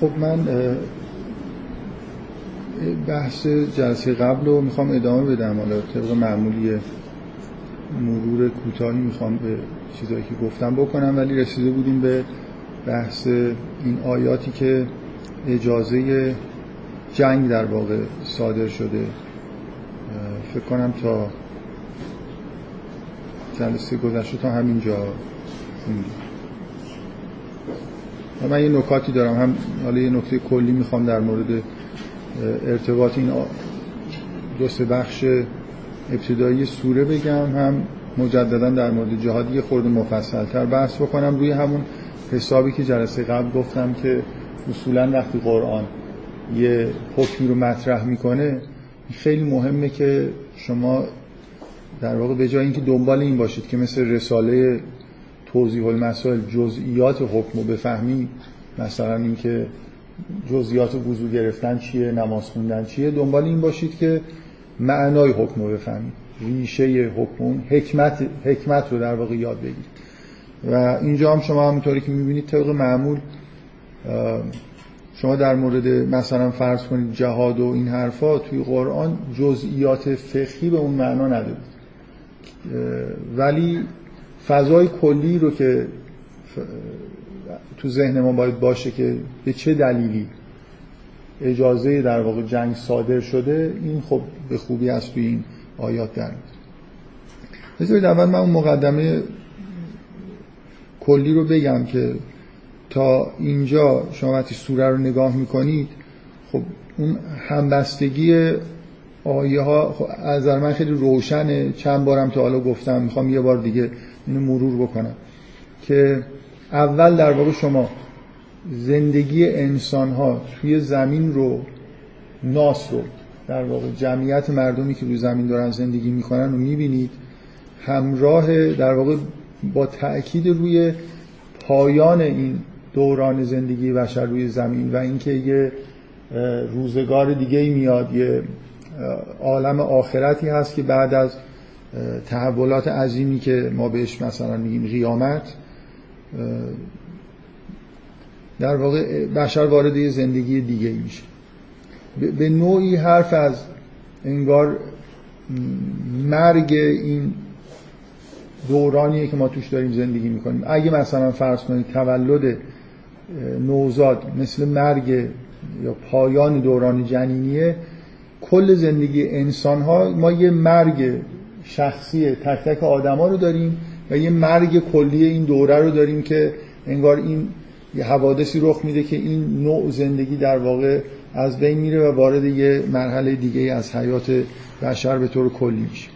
خب من بحث جلسه قبل رو می‌خوام ادامه بدم. حالا طبق معمولی مرور کوتاهی می‌خوام به چیزایی که گفتم بکنم ولی رسیده بودیم به بحث این آیاتی که اجازه جنگ در واقع صادر شده. فکر کنم تا جلسه گذشته تا همینجا خوندیم. من یه نکاتی دارم. هم حالا یه نکته کلی می‌خوام در مورد ارتباط این دو سه بخش ابتدایی سوره بگم. هم مجددا در مورد جهاد یه مفصل تر بحث بکنم. روی همون حسابی که جلسه قبل گفتم که اصولا وقتی قرآن یه حکمی رو مطرح می‌کنه خیلی مهمه که شما در واقع به جای اینکه دنبال این باشید که مثل رساله توضیح المسائل جزئیات حکم رو بفهمید مثلا اینکه جزئیات وضو گرفتن چیه نماز خوندن چیه دنبال این باشید که معنای حکم رو بفهمید. ریشه حکم حکمت حکمت رو در واقع یاد بگیرید. و اینجا هم شما همونطوری که می‌بینید طبق معمول شما در مورد مثلا فرض کنید جهاد و این حرفا توی قرآن جزئیات فقهی به اون معنا ندارید. ولی فضای کلی رو که تو ذهن ما باید باشه که به چه دلیلی اجازه در واقع جنگ صادر شده این خب به خوبی از توی این آیات در بذارید اول من اون مقدمه کلی رو بگم که تا اینجا شما وقتی سوره رو نگاه می‌کنید خب اون همبستگی آیه ها خب از من خیلی روشنه. چند بارم تا حالا گفتم می‌خوام یه بار دیگه مرور بکنم که اول در واقع شما زندگی انسان ها توی زمین رو ناس رو در واقع جمعیت مردمی که روی زمین دارن زندگی می‌کنن رو می‌بینید همراه در واقع با تأکید روی پایان این دوران زندگی بشر روی زمین و اینکه یه روزگار دیگه میاد یه عالم آخرتی هست که بعد از تحولات عظیمی که ما بهش مثلا میگیم قیامت در واقع بشر وارد یه زندگی دیگه میشه. به نوعی حرف از انگار مرگ این دورانیه که ما توش داریم زندگی می‌کنیم. اگه مثلا فرض کنید تولد نوزاد مثل مرگ یا پایان دوران جنینیه کل زندگی انسان ها ما یه مرگ شخصی تک تک آدما رو داریم و یه مرگ کلی این دوره رو داریم که انگار این یه حوادثی رخ میده که این نوع زندگی در واقع از بین میره و وارد یه مرحله دیگه از حیات بشر به طور کلی میشه.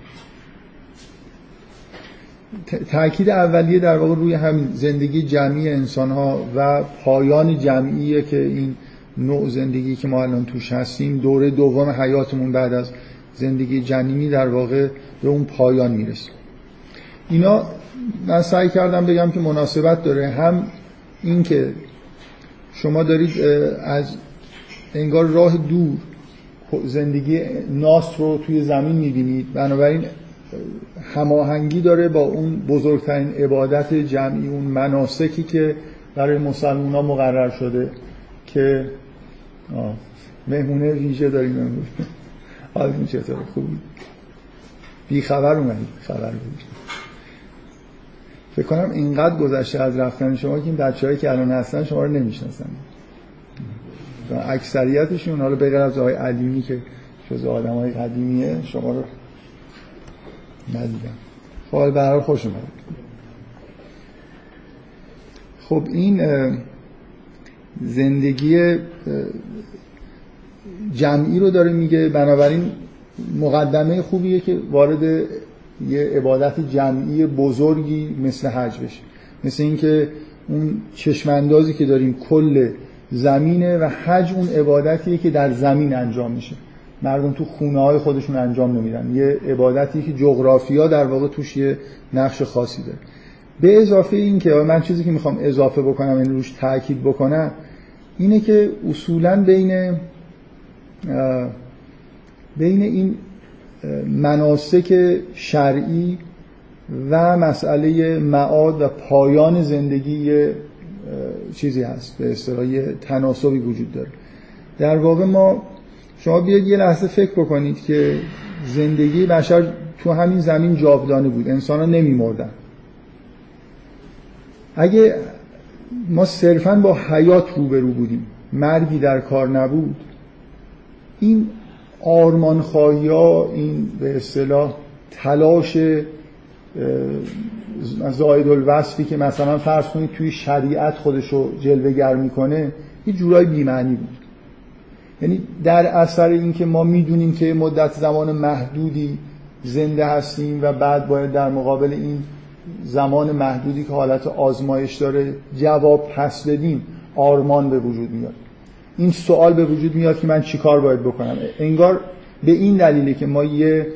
تاکید اولیه در واقع روی همین زندگی جمعی انسان ها و پایان جمعیه که این نوع زندگی که ما الان توش هستیم دوره دوم حیاتمون بعد از زندگی جنینی در واقع به اون پایان می‌رسه. اینا من سعی کردم بگم که مناسبت داره. هم اینکه شما دارید از انگار راه دور زندگی ناس رو توی زمین می‌بینید. بنابراین هماهنگی داره با اون بزرگترین عبادت جمعی اون مناسکی که برای مسلمان ها مقرر شده که مهمونه ویژه داریم امروز. حالتون چطور خوبی؟ بی خبر اومدید خبر بود. فکر کنم اینقدر گذشته از رفتن شما که این بچه‌هایی که الان هستن شما رو نمی‌شناسن. اکثریتشون حالا بغیر از آقای علیمی که جز آدم های قدیمیه شما رو ندیدم. خب برای خوش اومد خب این زندگی جمعی رو داره میگه بنابراین مقدمه خوبیه که وارد یه عبادت جمعی بزرگی مثل حج بشه. مثل اینکه اون چشماندازی که داریم کل زمینه و حج اون عبادتیه که در زمین انجام میشه. مردم تو خونه های خودشون انجام نمیدن. یه عبادتی که جغرافیا در واقع توش یه نقش خاصی داره. به اضافه این که من چیزی که می‌خوام اضافه بکنم این یعنی روش تاکید بکنم اینه که اصولا بین بین این مناسک شرعی و مسئله معاد و پایان زندگی چیزی هست به اصطلاح تناسبی وجود داره در واقع ما شما بیاید یه لحظه فکر بکنید که زندگی بشر تو همین زمین جاودانه بود انسان ها نمی مردن. اگه ما صرفا با حیات روبرو بودیم مرگی در کار نبود این آرمان ها این به اصطلاح تلاش زاید الوصفی که مثلا فرض کنید توی شریعت خودشو جلوه گر می‌کنه یه جورای بیمعنی بود. یعنی در اثر اینکه ما می‌دونیم که مدت زمان محدودی زنده هستیم و بعد باید در مقابل این زمان محدودی که حالت آزمایش داره جواب پس بدیم آرمان به وجود میاد. این سوال به وجود میاد که من چیکار باید بکنم؟ انگار به این دلیله که ما یه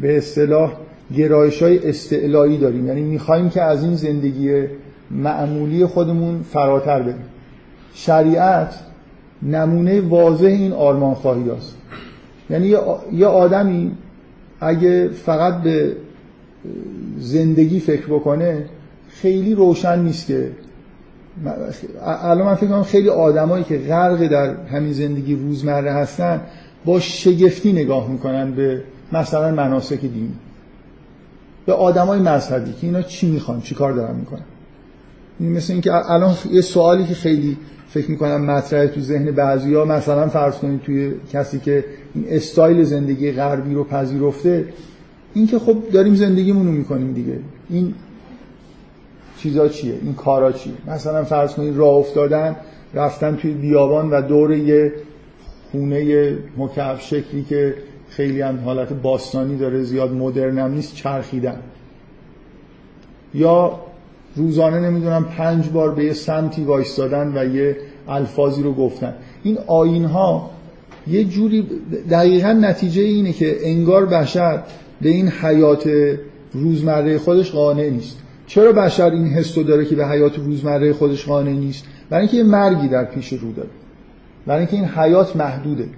به اصطلاح گرایش های استعلایی داریم. یعنی می‌خوایم که از این زندگی معمولی خودمون فراتر بریم. شریعت نمونه واضح این آرمان خواهی است یعنی یه آدمی اگه فقط به زندگی فکر بکنه خیلی روشن نیست که الان من فکر کنم خیلی آدمایی که غرق در همین زندگی روزمره هستن با شگفتی نگاه می‌کنن به مثلا مناسک دینی به آدمای مذهبی که اینا چی می‌خوان چی کار دارن می‌کنن. این مثل اینکه الان یه سوالی که خیلی فکر می‌کنم مطرحه تو ذهن بعضیا مثلا فرض کنید توی کسی که این استایل زندگی غربی رو پذیرفته این که خب داریم زندگیمون رو می‌کنیم دیگه. این چیزا چیه؟ این کارا چیه؟ مثلا فرض کنید راه افتادن رفتن توی بیابان و دور یه خونه مکعب شکلی که خیلی هم حالت باستانی داره زیاد مدرن هم نیست چرخیدن. یا روزانه نمی‌دونم پنج بار به یه سمتی وایستادن و یه الفاظی رو گفتن. این آین ها یه جوری دقیقا نتیجه اینه که انگار بشر به این حیات روزمره خودش قانع نیست. چرا بشر این حس داره که به حیات روزمره خودش قانع نیست؟ برای اینکه یه مرگی در پیش رو داره. برای اینکه این حیات محدوده.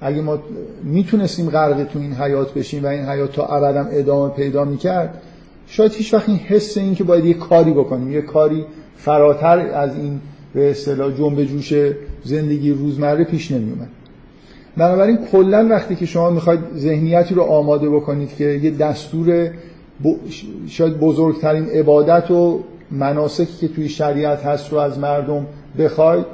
اگه ما می‌تونستیم غرق تو این حیات بشیم و این حیات تا ابدم ادامه پیدا می‌کرد شاید هیچ وقت این حس این که باید یه کاری بکنیم یه کاری فراتر از این به اصطلاح جنب جوش زندگی روزمره پیش نمیومد بنابراین کلا وقتی که شما می‌خواید ذهنیتی رو آماده بکنید که یه دستور شاید بزرگترین عبادت و مناسکی که توی شریعت هست رو از مردم بخواید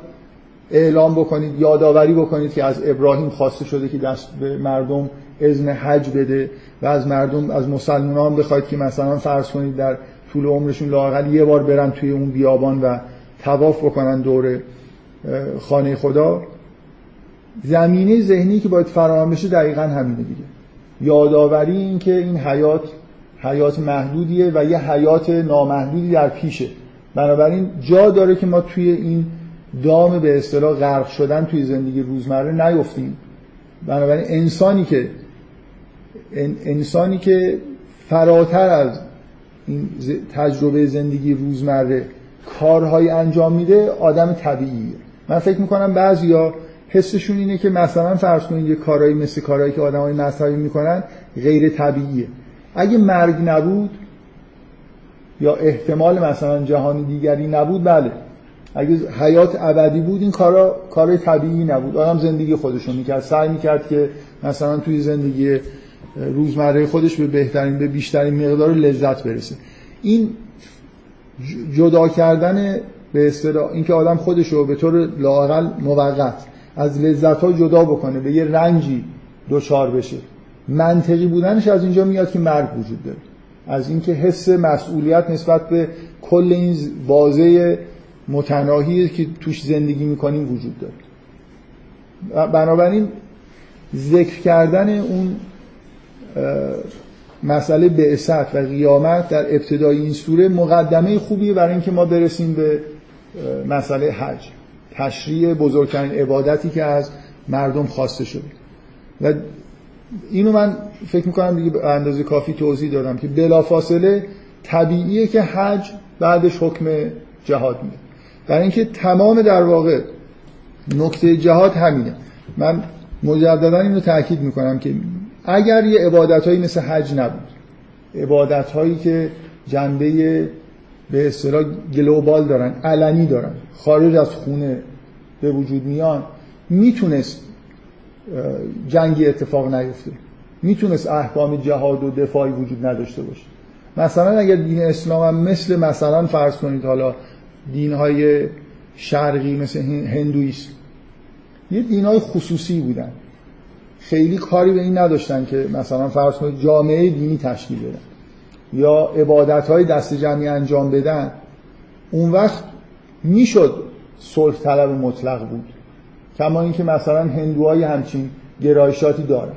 اعلام بکنید یادآوری بکنید که از ابراهیم خواسته شده که دست به مردم اذن حج بده و از مردم از مسلمانان بخواید که مثلا فرض کنید در طول عمرشون لاقل یه بار برن توی اون بیابان و تواف بکنن دور خانه خدا. زمینه ذهنی که باید فراهم بشه دقیقا همینه دیگه. یادآوری این که این حیات حیات محدودیه و یه حیات نامحدودی در پیشه. بنابراین جا داره که ما توی این دام به اصطلاح غرق شدن توی زندگی روزمره نیفتیم. بنابراین انسانی که انسانی که فراتر از این تجربه زندگی روزمره کارهایی انجام میده آدم طبیعیه. من فکر می‌کنم بعضیا حسشون اینه که مثلا فرض کنید یه کارهایی مثل کارهایی که آدمای مذهبی می‌کنن غیر طبیعیه. اگه مرگ نبود یا احتمال مثلا جهانی دیگری نبود بله. اگه حیات ابدی بود این کارا کار طبیعی نبود. آدم زندگی خودشون می‌کرد. سعی می‌کرد که مثلا توی زندگی روزمره خودش به بهترین به بیشترین مقدار لذت برسه. این جدا کردن به اصطلاح اینکه آدم خودش رو به طور لاقل موقت از لذت ها جدا بکنه به یه رنجی دوچار بشه. منطقی بودنش از اینجا میاد که مرگ وجود داره. از اینکه حس مسئولیت نسبت به کل این بازه متناهی که توش زندگی می‌کنیم وجود داره. بنابراین ذکر کردن اون مسئله بعثت و قیامت در ابتدای این سوره مقدمه خوبیه برای اینکه ما برسیم به مسئله حج. تشریع بزرگترین عبادتی که از مردم خواسته شده. و اینو من فکر می‌کنم دیگه به اندازه کافی توضیح دادم که بلافاصله طبیعیه که حج بعدش حکم جهاد میده. برای اینکه تمام در واقع نکته جهاد همینه. من مجددا اینو تاکید می‌کنم که اگر یه عبادت هایی مثل حج نبود عبادت هایی که جنبه به اصطلاح گلوبال دارن علنی دارن خارج از خونه به وجود میان می‌تونست جنگی اتفاق نیفته. می‌تونست احکام جهاد و دفاعی وجود نداشته باشه. مثلا اگر دین اسلام هم مثل مثلا فرض کنید حالا دینهای شرقی مثل هندویسم یه دینهای خصوصی بودن. خیلی کاری به این نداشتن که مثلا فرض کنید جامعه دینی تشکیل بدن یا عبادت های دست جمعی انجام بدن. اون وقت می‌شد صلح طلب مطلق بود. کما اینکه مثلا هندوهای همچین گرایشاتی دارن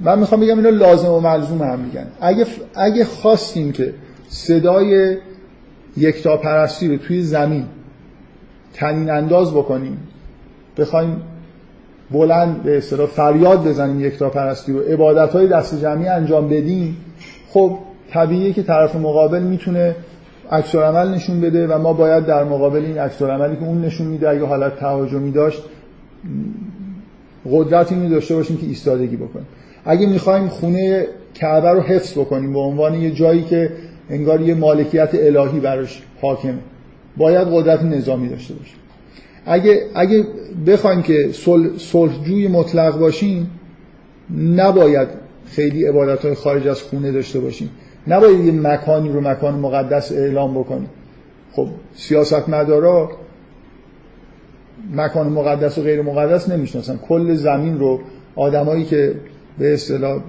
من می‌خوام بگم اینا لازم و ملزوم هم میگن. اگه, اگه خواستیم که صدای یکتا پرستی رو توی زمین تنین انداز بکنیم بخوایم بلند به اصطلاح فریاد بزنیم یکتا پرستی رو عبادت های دست جمعی انجام بدیم خب طبیعیه که طرف مقابل می‌تونه عکس عمل نشون بده و ما باید در مقابل این عکس عملی که اون نشون میده اگه حالت تهاجمی داشت قدرتی می داشته باشیم که ایستادگی بکنیم. اگه می‌خوایم خونه کعبه رو حفظ بکنیم به عنوان یه جایی که انگار یه مالکیت الهی براش حاکمه باید قدرت نظامی داشته باشیم. اگه اگه بخوایم که صلحجوی مطلق باشیم نباید خیلی عبادت های خارج از خونه داشته باشیم. نباید یه مکانی رو مکان مقدس اعلام بکنیم. خب سیاست مدارا مکان مقدس و غیر مقدس نمی‌شناسن. کل زمین رو آدمایی که به اصطلاح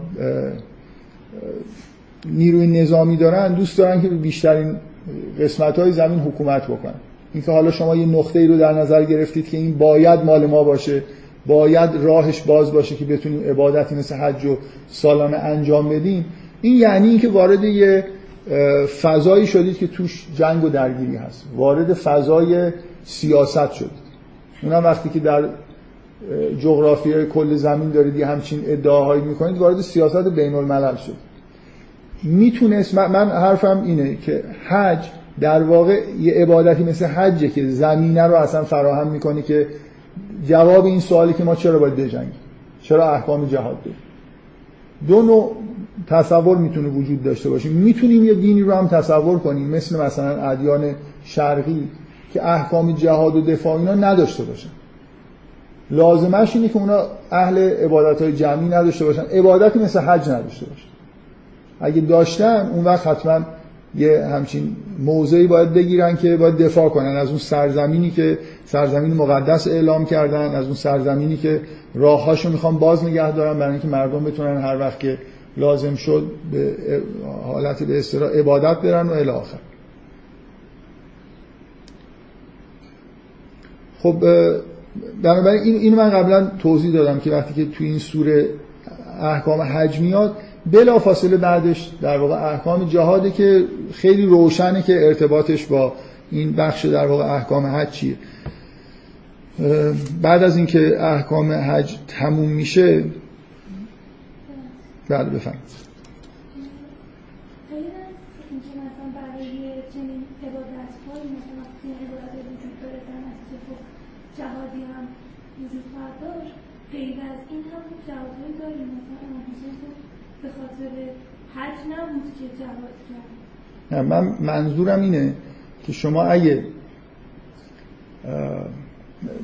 نیروی نظامی دارن دوست دارن که بیشترین قسمت های زمین حکومت بکنن. اینکه حالا شما یه نقطه ای رو در نظر گرفتید که این باید مال ما باشه باید راهش باز باشه که بتونیم عبادتی مثل حج و سالانه انجام بدیم این یعنی اینکه وارد یه فضایی شدید که توش جنگ و درگیری هست. وارد فضای سیاست اونم وقتی که در جغرافی کل زمین دارید یه همچین ادعاهایی می‌کنید وارد سیاست بین الملل شد. می‌تونست من حرفم اینه که حج در واقع یه عبادتی مثل حجه که زمینه رو اصلا فراهم می‌کنه که جواب این سوالی که ما چرا باید بجنگیم؟ چرا احکام جهاد داریم؟ دو نوع تصور می‌تونه وجود داشته باشیم می‌تونیم یه دینی رو هم تصور کنیم مثل مثلا ادیان شرقی. که احکام جهاد و دفاع اینا نداشته باشن. لازمش اینه که اونا اهل عبادت های جمعی نداشته باشن. عبادتی مثل حج نداشته باشن. اگه داشتن اون وقت حتما یه همچین موضعی باید بگیرن که باید دفاع کنن. از اون سرزمینی که سرزمین مقدس اعلام کردن از اون سرزمینی که راههاشو می‌خوان باز نگه دارن برای اینکه مردم بتونن هر وقت که لازم شد به حالت به اصطلاح عبادت برن و الی آخر. خب بنابراین این اینو من قبلا توضیح دادم که وقتی که تو این سوره احکام حج میاد بلا فاصله بعدش در واقع احکام جهاده که خیلی روشنه که ارتباطش با این بخش در واقع احکام حج چیه بعد از اینکه احکام حج تموم میشه بله بفهم نه من منظورم اینه که شما اگه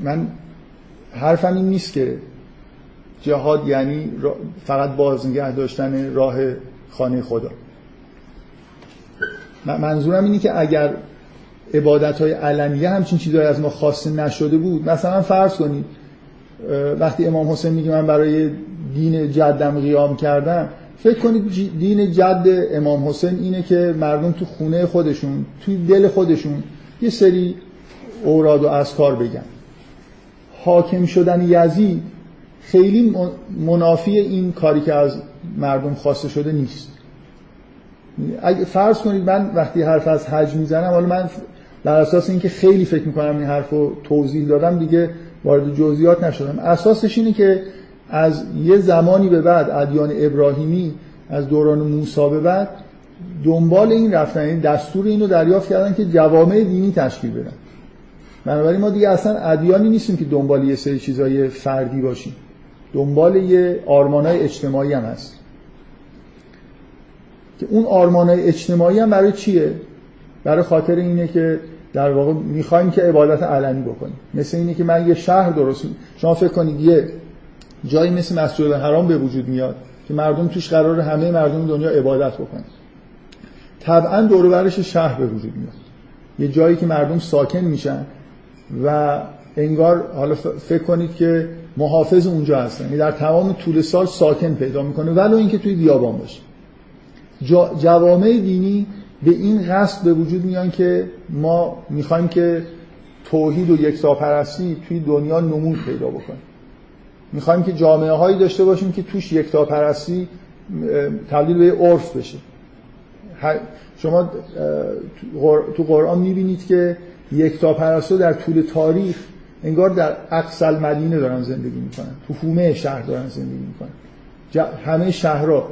من حرفم این نیست که جهاد یعنی فقط بازنگه داشتن راه خانه خدا. منظورم اینه که اگر عبادت های علنیه همچین چیزهایی از ما خواسته نشده بود مثلا فرض کنید وقتی امام حسین میگه من برای دین جدم قیام کردم فکر کنید دین جد امام حسین اینه که مردم تو خونه خودشون توی دل خودشون یه سری اوراد و اسکار بگن. حاکم شدن یزید خیلی منافی این کاری که از مردم خواسته شده نیست. اگه فرض کنید من وقتی حرف از حج می‌زنم حالا من در اساس اینکه خیلی فکر می‌کنم این حرف رو توضیح دادم دیگه وارد جزئیات نشدم اساسش اینه که از یه زمانی به بعد ادیان ابراهیمی از دوران موسی به بعد دنبال این رفتن این یعنی دستور اینو دریافت کردن که جوامع دینی تشکیل بدن. بنابراین ما دیگه اصلا ادیانی نیستیم که دنبال یه سری چیزای فردی باشیم. دنبال یه آرمانای اجتماعی هم هست. که اون آرمانای اجتماعی هم برای چیه؟ برای خاطر اینه که در واقع می‌خوایم که عبادت علنی بکنیم. مثل اینه که من یه شهر درست شما فکر کنید یه جایی مثل مسجد حرام به وجود میاد که مردم توش قرار همه مردم دنیا عبادت بکنن. طبعا دور برش شهر به وجود میاد. یه جایی که مردم ساکن میشن و انگار حالا فکر کنید که محافظ اونجا هستن. یعنی در تمام طول سال ساکن پیدا می‌کنه. ولو اینکه توی بیابان باشه. جوامع دینی به این قصد به وجود میان که ما می‌خوایم که توحید و یکتاپرستی توی دنیا نمود پیدا بکنه می‌خوایم که جامعه هایی داشته باشیم که توش یکتاپرستی تبدیل به عرف بشه. شما تو قرآن می‌بینید که یکتاپرستی در طول تاریخ انگار در اقصل مدینه دارن زندگی می‌کنن. تو حومه شهر دارن زندگی می‌کنن. همه شهرها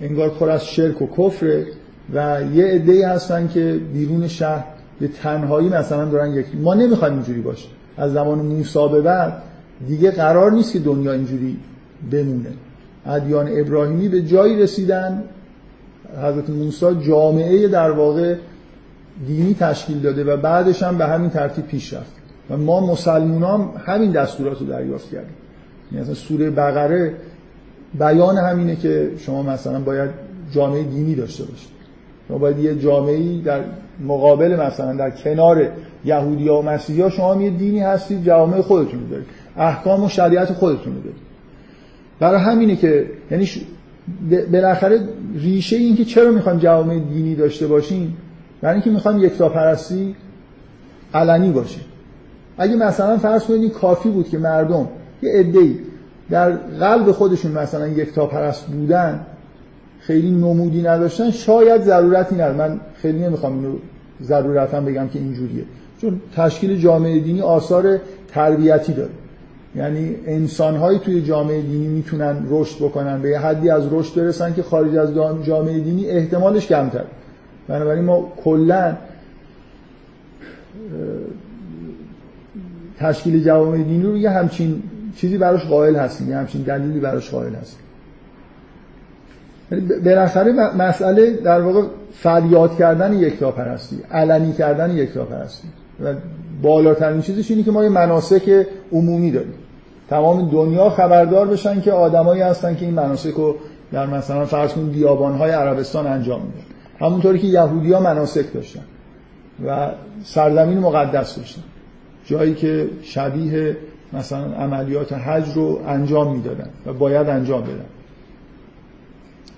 انگار پر از شرک و کفره. و یه عده‌ای هستن که بیرون شهر به تنهایی مثلا دارن یک ما نمی‌خوایم اینجوری باشه. از زمان موسی به بعد دیگه قرار نیست که دنیا اینجوری بمونه. ادیان ابراهیمی به جایی رسیدن حضرت موسی جامعه در واقع دینی تشکیل داده و بعدش هم به همین ترتیب پیش رفت. و ما مسلمان هم همین دستورات رو دریافت کردیم. یعنی سوره بقره بیان همینه که شما مثلا باید جامعه دینی داشته باشید. شما باید یه جامعه در مقابل مثلا در کنار یهودی ها و مسیحی ها شما یه دینی هستید جامعه خودتون رو دارید. احکام و شریعت خودتون رو دارید. برای همینه که یعنی. بالاخره ریشه این که چرا می‌خوایم جامعه دینی داشته باشیم؟ برای اینکه می‌خوایم یکتاپرستی علنی باشه. اگه مثلا فرض کنید کافی بود که مردم یه عده‌ای در قلب خودشون مثلا یکتاپرست بودن خیلی نمودی نداشتن شاید ضرورتی نداره من خیلی نمی‌خوام اینو ضرورتا بگم که اینجوریه. چون تشکیل جامعه دینی آثار تربیتی داره. یعنی انسانهایی توی جامعه دینی می‌تونن رشد بکنن. به حدی از رشد برسن که خارج از جامعه دینی احتمالش کمتر. بنابراین ما کلا تشکیل جوامع دینی رو یه همچین چیزی براش قائل هستیم. یه همچین دلیلی براش قائل هستیم. بالاخره مسئله در واقع فریاد کردن یکتاپرستی علنی کردن یکتاپرستی و بالاترین چیزش اینه که ما یه مناسک عمومی داریم. تمام دنیا خبردار بشن که آدمایی هستن که این مناسک رو در مثلا فرض کنید بیابانهای عربستان انجام میدن. همونطوری که یهودی ها مناسک داشتن و سرزمین مقدس داشتن. جایی که شبیه مثلا عملیات حج رو انجام می‌دادن و باید انجام بدن.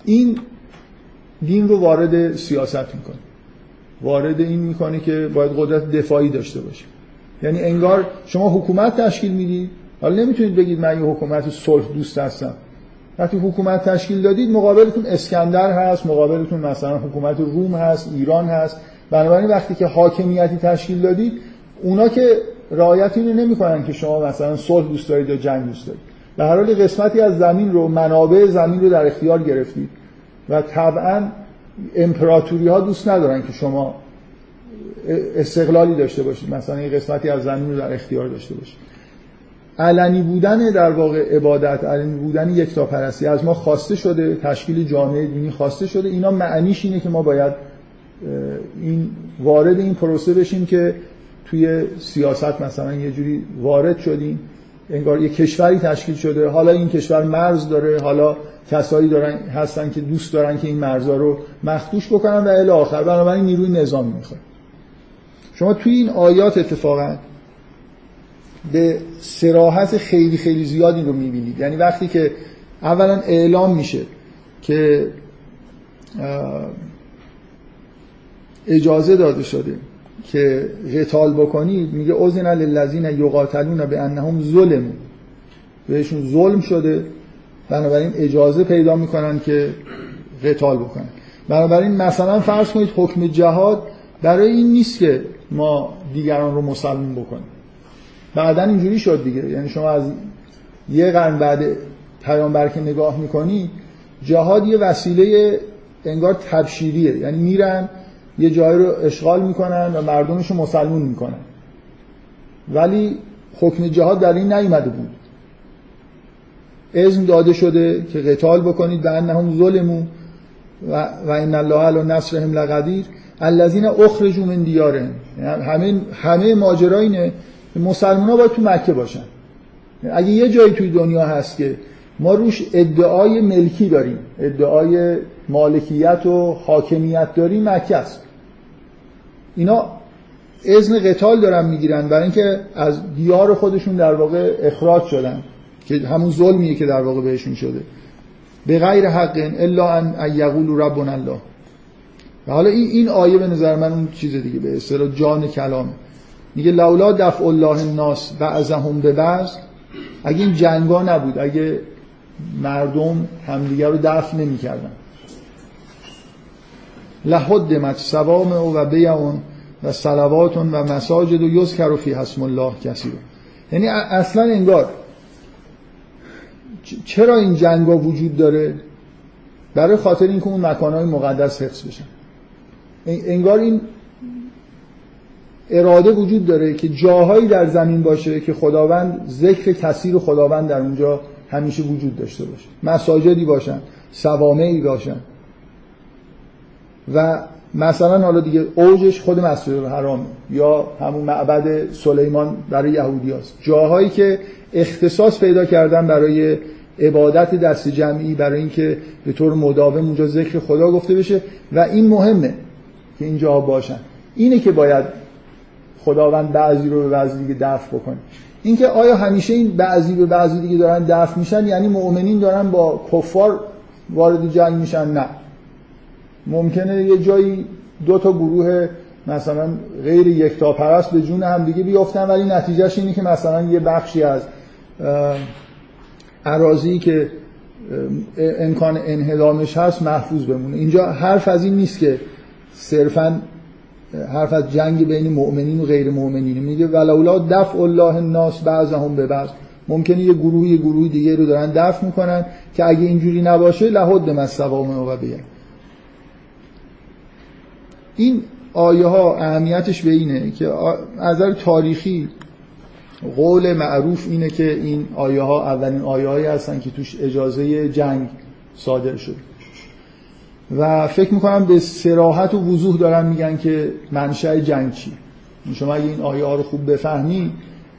این دین رو وارد سیاست می‌کنه. وارد این می‌کنه که باید قدرت دفاعی داشته باشه. یعنی انگار شما حکومت تشکیل می‌دید حالا نمی‌تونید بگید من یه حکومت صلح دوست هستم. وقتی حکومت تشکیل دادید مقابلتون اسکندر هست مقابلتون مثلا حکومت روم هست ایران هست. بنابراین وقتی که حاکمیتی تشکیل دادید اونا که رعایت اینو نمی‌کنن که شما مثلا صلح دوست دارید یا جنگ دوست دارید. به هر حال قسمتی از زمین رو منابع زمین رو در اختیار گرفتید. و طبعا امپراتوری ها دوست ندارن که شما استقلالی داشته باشید. مثلا این قسمتی از زمین رو در اختیار داشته باشید. علنی بودن در واقع عبادت علنی بودن یکتاپرستی از ما خواسته شده تشکیل جامعه دینی خواسته شده. اینا معنیش اینه که ما باید این وارد این پروسه بشیم که توی سیاست مثلا یه جوری وارد شدیم. انگار یه کشوری تشکیل شده. حالا این کشور مرز داره. حالا کسایی دارن هستن که دوست دارن که این مرزا رو مخدوش بکنن و الی آخر. بنابراین نیروی نظامی می‌خواد. شما توی این آیات اتفاقا به سراحت خیلی خیلی زیادی رو می‌بینید. یعنی وقتی که اولا اعلام میشه که اجازه داده شده. که قتال بکنید میگه اذن للذین یقاتلون به انهم ظلم. بهشون ظلم شده. بنابراین اجازه پیدا می‌کنن که قتال بکنن. بنابراین مثلا فرض کنید حکم جهاد برای این نیست که ما دیگران رو مسلمان بکنیم. بعدا اینجوری شد دیگه. یعنی شما از یه قرن بعد پیامبر که نگاه می‌کنی جهاد یه وسیله انگار تبشیریه. یعنی میرن یه جایی رو اشغال می‌کنن و مردمش رو مسلمون می‌کنن. ولی حکم جهاد در این نیومده بود. اذن داده شده که قتال بکنید به انهم ظلمو و, و ان الله علی نصرهم لقدیر. الذین اخرجوا من دیارهم. یعنی همه همه ماجرا اینه مسلمان ها باید تو مکه باشن. یعنی اگه یه جایی توی دنیا هست که ما روش ادعای ملکی داریم ادعای مالکیت و حاکمیت داریم مکه است. اینا اذن قتال دارن می‌گیرن برای اینکه از دیار خودشون در واقع اخراج شدن که همون ظلمیه که در واقع بهشون شده. به غیر حق الا ان یقول ربنا الله. و حالا این این آیه به نظر من اون چیز دیگه به اصطلاح جان کلامه میگه لولا دفع الله الناس بعضهم به بعض اگه این جنگا نبود اگه مردم همدیگه رو دفع نمی‌کردن. لحدمت سوام و بیعون. و صلواتون و مساجد و یذکر فی اسم الله کثیر یعنی اصلا انگار چرا این جنگا وجود داره؟ برای خاطر اینکه اون مکانهای مقدس حفظ بشن. انگار این اراده وجود داره که جاهایی در زمین باشه که خداوند ذکر کثیر خداوند در اونجا همیشه وجود داشته باشه. مساجدی باشن سوامعی باشن. و مثلا حالا دیگه اوجش خود مسجد الحرام یا همون معبد سلیمان برای یهودی هست. جاهایی که اختصاص پیدا کردن برای عبادت دست جمعی برای اینکه به طور مداوم اونجا ذکر خدا گفته بشه و این مهمه که اینجا باشن. اینه که باید خداوند بعضی رو به بعضی دیگه دفع بکنه. اینکه آیا همیشه این بعضی به بعضی دیگه دارن دفع میشن یعنی مؤمنین دارن با کفار وارد جنگ میشن؟ نه. ممکنه یه جایی دو تا گروه مثلا غیر یکتا پرست به جون هم دیگه بیافتن ولی نتیجهش اینه که مثلا یه بخشی از عراضی که امکان انهدامش هست محفوظ بمونه. اینجا حرف از این نیست که صرفا حرف از جنگ بین مؤمنین و غیر مؤمنین. میگه ولولا دفع الله الناس بعضهم به بعض. ممکنه یه گروه یه گروه دیگه رو دارن دفع می‌کنن که اگه اینجوری نباشه لحد مستوام و بیه این آیه ها اهمیتش به اینه که از نظر تاریخی قول معروف اینه که این آیه ها اولین آیه هایی هستن که توش اجازه جنگ صادر شد. و فکر می‌کنم به سراحت و وضوح دارن میگن که منشأ جنگ چی. شما اگه این آیه ها رو خوب بفهمی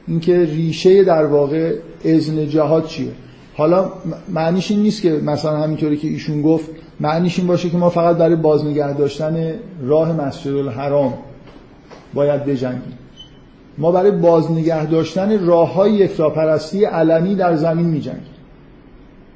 اینکه ریشه در واقع اذن جهاد چیه؟ حالا معنیش این نیست که مثلا همینطوری که ایشون گفت معنیش این باشه که ما فقط برای بازنگه داشتن راه مسجد الحرام باید بجنگیم. ما برای بازنگه داشتن راه های یکتاپرستی علنی در زمین میجنگیم.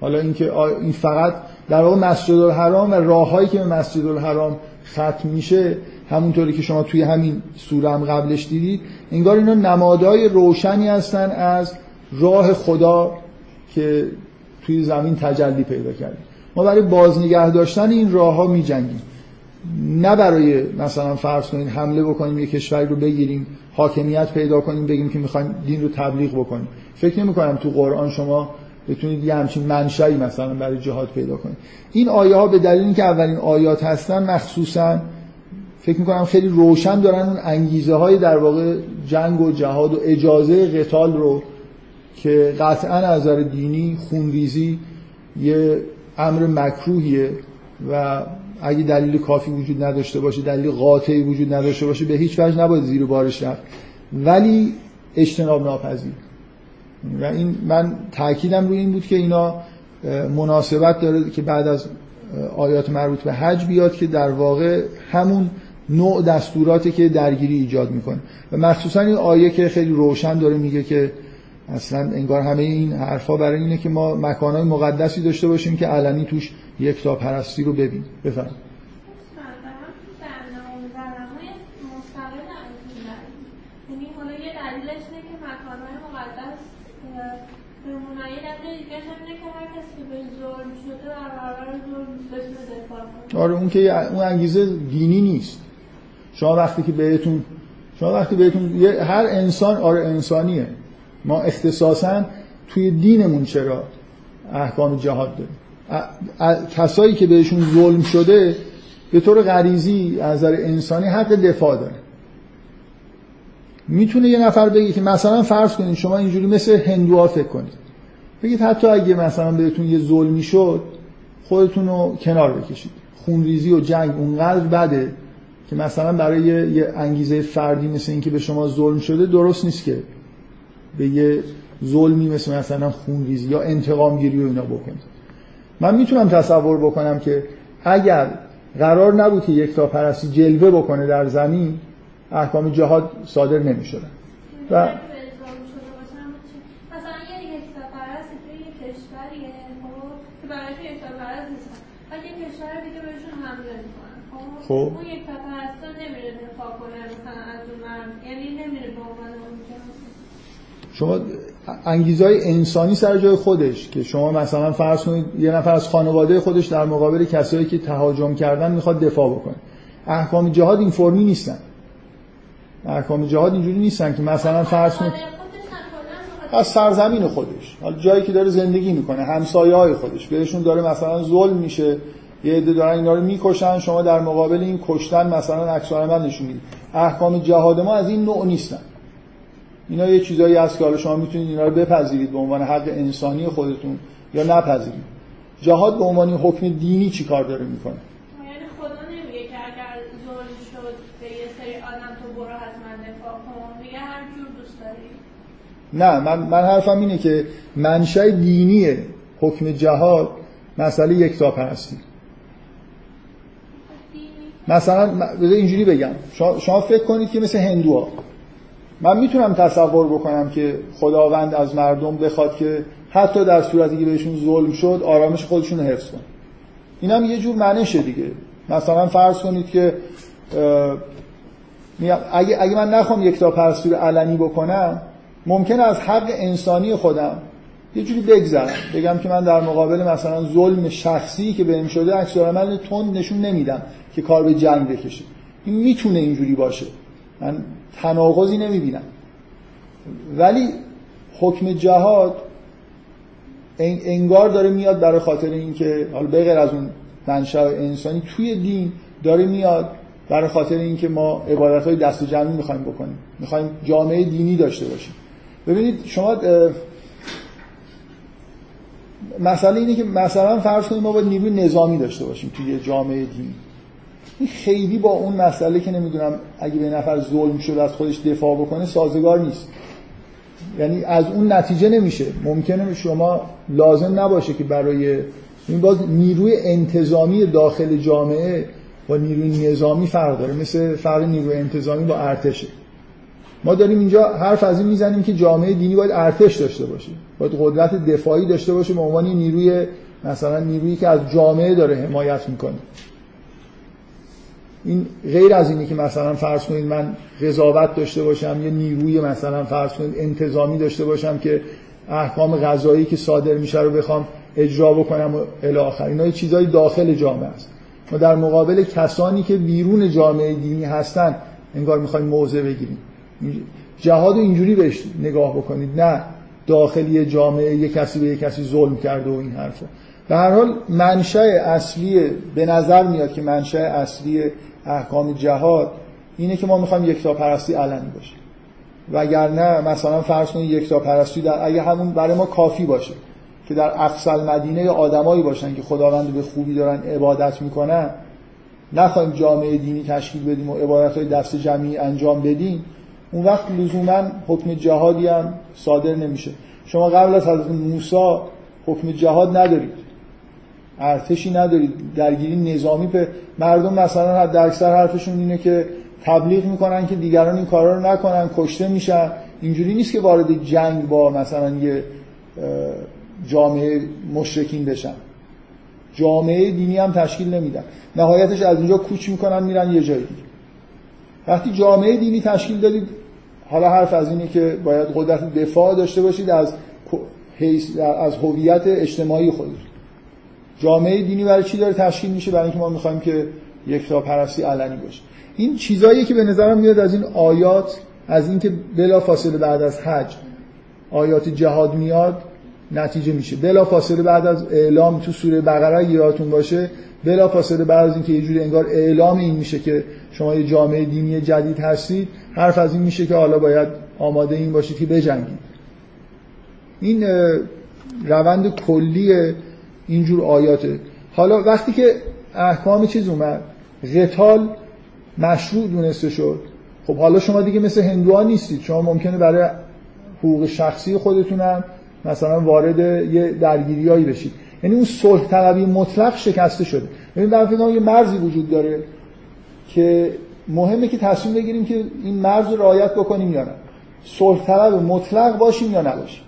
حالا اینکه این فقط در واقع مسجد الحرام و راههایی که به مسجد الحرام ختم میشه همونطوری که شما توی همین سوره هم قبلش دیدید انگار اینا نمادهای روشنی هستن از راه خدا که توی زمین تجلی پیدا کرده ما برای بازنگه داشتن این راه ها می جنگیم نه برای مثلا فرض کنید حمله بکنیم یه کشوری رو بگیریم حاکمیت پیدا کنیم بگیم که می‌خوایم دین رو تبلیغ بکنیم. فکر نمی کنم تو قرآن شما بتونید یه همچین منشایی مثلا برای جهاد پیدا کنید. این آیه ها به دلیل اینکه اولین آیات هستن مخصوصا فکر می‌کنم خیلی روشن دارن اون انگیزه های در واقع جنگ و جهاد و اجازه قتال رو که قطعا از نظر دینی خونریزی یه امر مکروهیه و اگه دلیل کافی وجود نداشته باشه دلیل قاطعی وجود نداشته باشه به هیچ وجه نباید زیر بارش رفت. ولی اجتناب ناپذیر. و این من تاکیدم روی این بود که اینا مناسبت داره که بعد از آیات مربوط به حج بیاد که در واقع همون نوع دستوراتی که درگیری ایجاد می‌کنه. و مخصوصا این آیه که خیلی روشن داره میگه که اصلا انگار همه این حرفا برای اینه که ما مکانهای مقدسی داشته باشیم که علنی توش یک تا پرستی رو ببین. بفرم آره اون که اون انگیزه دینی نیست. شما وقتی که بهتون شما وقتی بهتون هر انسان آره انسانیه. ما اختصاصا توی دینمون چرا احکام جهاد داریم؟ کسایی که بهشون ظلم شده به طور غریزی از نظر انسانی حق دفاع داره می‌تونه یه نفر بگه که مثلا فرض کنید شما اینجوری مثل هندوها فکر کنید. بگید حتی اگه مثلا بهتون یه ظلمی شد خودتون رو کنار بکشید. خونریزی و جنگ اونقدر بده که مثلا برای یه انگیزه فردی مثل اینکه به شما ظلم شده درست نیست که به یه ظلمی مثل مثلا خونریزی یا انتقام گیری و اینا بکنید من می‌تونم تصور بکنم که اگر قرار نبود که یک تا پرستی جلوه بکنه در زمین احکام جهاد صادر نمی‌شدن. و خب؟ اون یک پرستان نمیره دفاع کنه مثلا از اون مرد. یعنی نمیره به عنوان شما انگیزهای انسانی سر جای خودش که شما مثلا فرض کنید یه نفر از خانواده خودش در مقابل کسایی که تهاجم کردن می‌خواد دفاع بکنه. احکام جهاد این فرمی نیستن. احکام جهاد اینجوری نیستن که مثلا فرض کنید از سرزمین خودش. حالا جایی که داره زندگی می‌کنه همسایه های خودش. بهشون داره مثلا ظلم میشه یه عده دارن اینا رو می‌کشن شما در مقابل این کشتن مثلا عکس العمل نشون می‌دید. احکام جهاد ما از این نوع نیستن. اینا یه چیزایی هست که حالا شما می‌تونید اینا رو بپذیرید به عنوان حق انسانی خودتون یا نپذیرید. جهاد به عنوان حکم دینی چی کار داره می‌کنه؟ یعنی خدا نمیگه که اگر ظلم شد به یه سری آدم تو برو حتما دفاع کن میگه هر جور دوست داری. نه من من حرفم اینه که منشأ دینی حکم جهاد مسئله یکتا پرستی مثلا اینجوری بگم. شما فکر کنید که مثل هندوها. من می‌تونم تصور بکنم که خداوند از مردم بخواد که حتی در صورتی که بهشون ظلم شد آرامش خودشون رو حفظ کن این هم یه جور منشه دیگه. مثلا فرض کنید که اگه, اگه من نخوام یک تا پرستور علنی بکنم ممکن از حق انسانی خودم یه جوری بگذرم. بگم که من در مقابل مثلا ظلم شخصی که بهم شده عکس عمل تند نشون نمیدم که کار به جنگ بکشه. این می‌تونه اینجوری باشه. من تناقضی نمی‌بینم. ولی حکم جهاد انگار داره میاد برای خاطر اینکه حالا بغیر از اون منشأ انسانی توی دین داره میاد برای خاطر اینکه ما عبادت های دست جمعی می‌خوایم بکنیم. می‌خوایم جامعه دینی داشته باشیم. ببینید شما مسئله اینه که مثلا فرض کنیم ما باید نیروی نظامی داشته باشیم توی جامعه دینی. خیلی با اون مسئله که نمی‌دونم اگه به نفر ظلم شده از خودش دفاع بکنه سازگار نیست. یعنی از اون نتیجه نمیشه. ممکنه شما لازم نباشه که برای این باز نیروی انتظامی داخل جامعه با نیروی نظامی فرق داره. مثل فرق نیروی انتظامی با ارتشه ما داریم اینجا حرف از این می‌زنیم که جامعه دینی باید ارتش داشته باشه. باید قدرت دفاعی داشته باشه به عنوان نیروی مثلا نیرویی که از جامعه داره حمایت می‌کنه. این غیر از اینی که مثلا فرض کنید من قضاوت داشته باشم یه نیروی مثلا فرض کنید انتظامی داشته باشم که احکام غذایی که صادر میشه رو بخوام اجرا بکنم و الی آخر. اینا چیزای داخل جامعه است. ما در مقابل کسانی که بیرون جامعه دینی هستن انگار می‌خوایم موضع بگیریم. جهاد اینجوری بهش نگاه بکنید. نه داخلی جامعه یه کسی به یه کسی ظلم کرده و این حرفا. به هر حال منشأ اصلی به نظر میاد که منشأ اصلی احکام جهاد اینه که ما می‌خوایم یکتا پرستی علنی باشه. وگرنه مثلا فرض کنید یکتا پرستی در اگه همون برای ما کافی باشه که در اقصال مدینه آدمایی باشن که خداوند به خوبی دارن عبادت می‌کنن نخواهیم جامعه دینی تشکیل بدیم و عبادت های دست جمعی انجام بدیم اون وقت لزوما حکم جهادی هم صادر نمیشه. شما قبل از حضرت موسی حکم جهاد ندارید. ارتشی ندارید. درگیری نظامی به مردم مثلا حد اکثر حرفشون اینه که تبلیغ می‌کنن که دیگران این کارا رو نکنن کشته میشن. اینجوری نیست که وارد جنگ با مثلا یه جامعه مشرکین بشن. جامعه دینی هم تشکیل نمیدن. نهایتش از اینجا کوچ می‌کنن میرن یه جایی دیگه. وقتی جامعه دینی تشکیل دادید حالا حرف از اینه که باید قدرت دفاع داشته باشید از از هویت اجتماعی خودتون. جامعه دینی برای چی داره تشکیل میشه؟ برای اینکه ما می‌خوایم که یکتا پرستی علنی باشه. این چیزایی که به نظرم میاد از این آیات از اینکه بلا فاصله بعد از حج آیات جهاد میاد نتیجه میشه. بلا فاصله بعد از اعلام تو سوره بقره یادتون باشه بلا فاصله بعد از اینکه یه جوری انگار اعلام این میشه که شما یه جامعه دینی جدید هستید حرف از این میشه که حالا باید آماده این باشید که بجنگید. این روند کلی اینجور آیاته. حالا وقتی که احکام چیز اومد قتال مشروع دونسته شد. خب حالا شما دیگه مثل هندوها نیستید. شما ممکنه برای حقوق شخصی خودتونم مثلا وارد یه درگیریایی بشید. یعنی اون صلح طلبی مطلق شکسته شده. ببین در فکر یه مرزی وجود داره که مهمه که تصمیم بگیریم که این مرز رو رعایت بکنیم یا نه. صلح طلب مطلق باشیم یا نباشیم.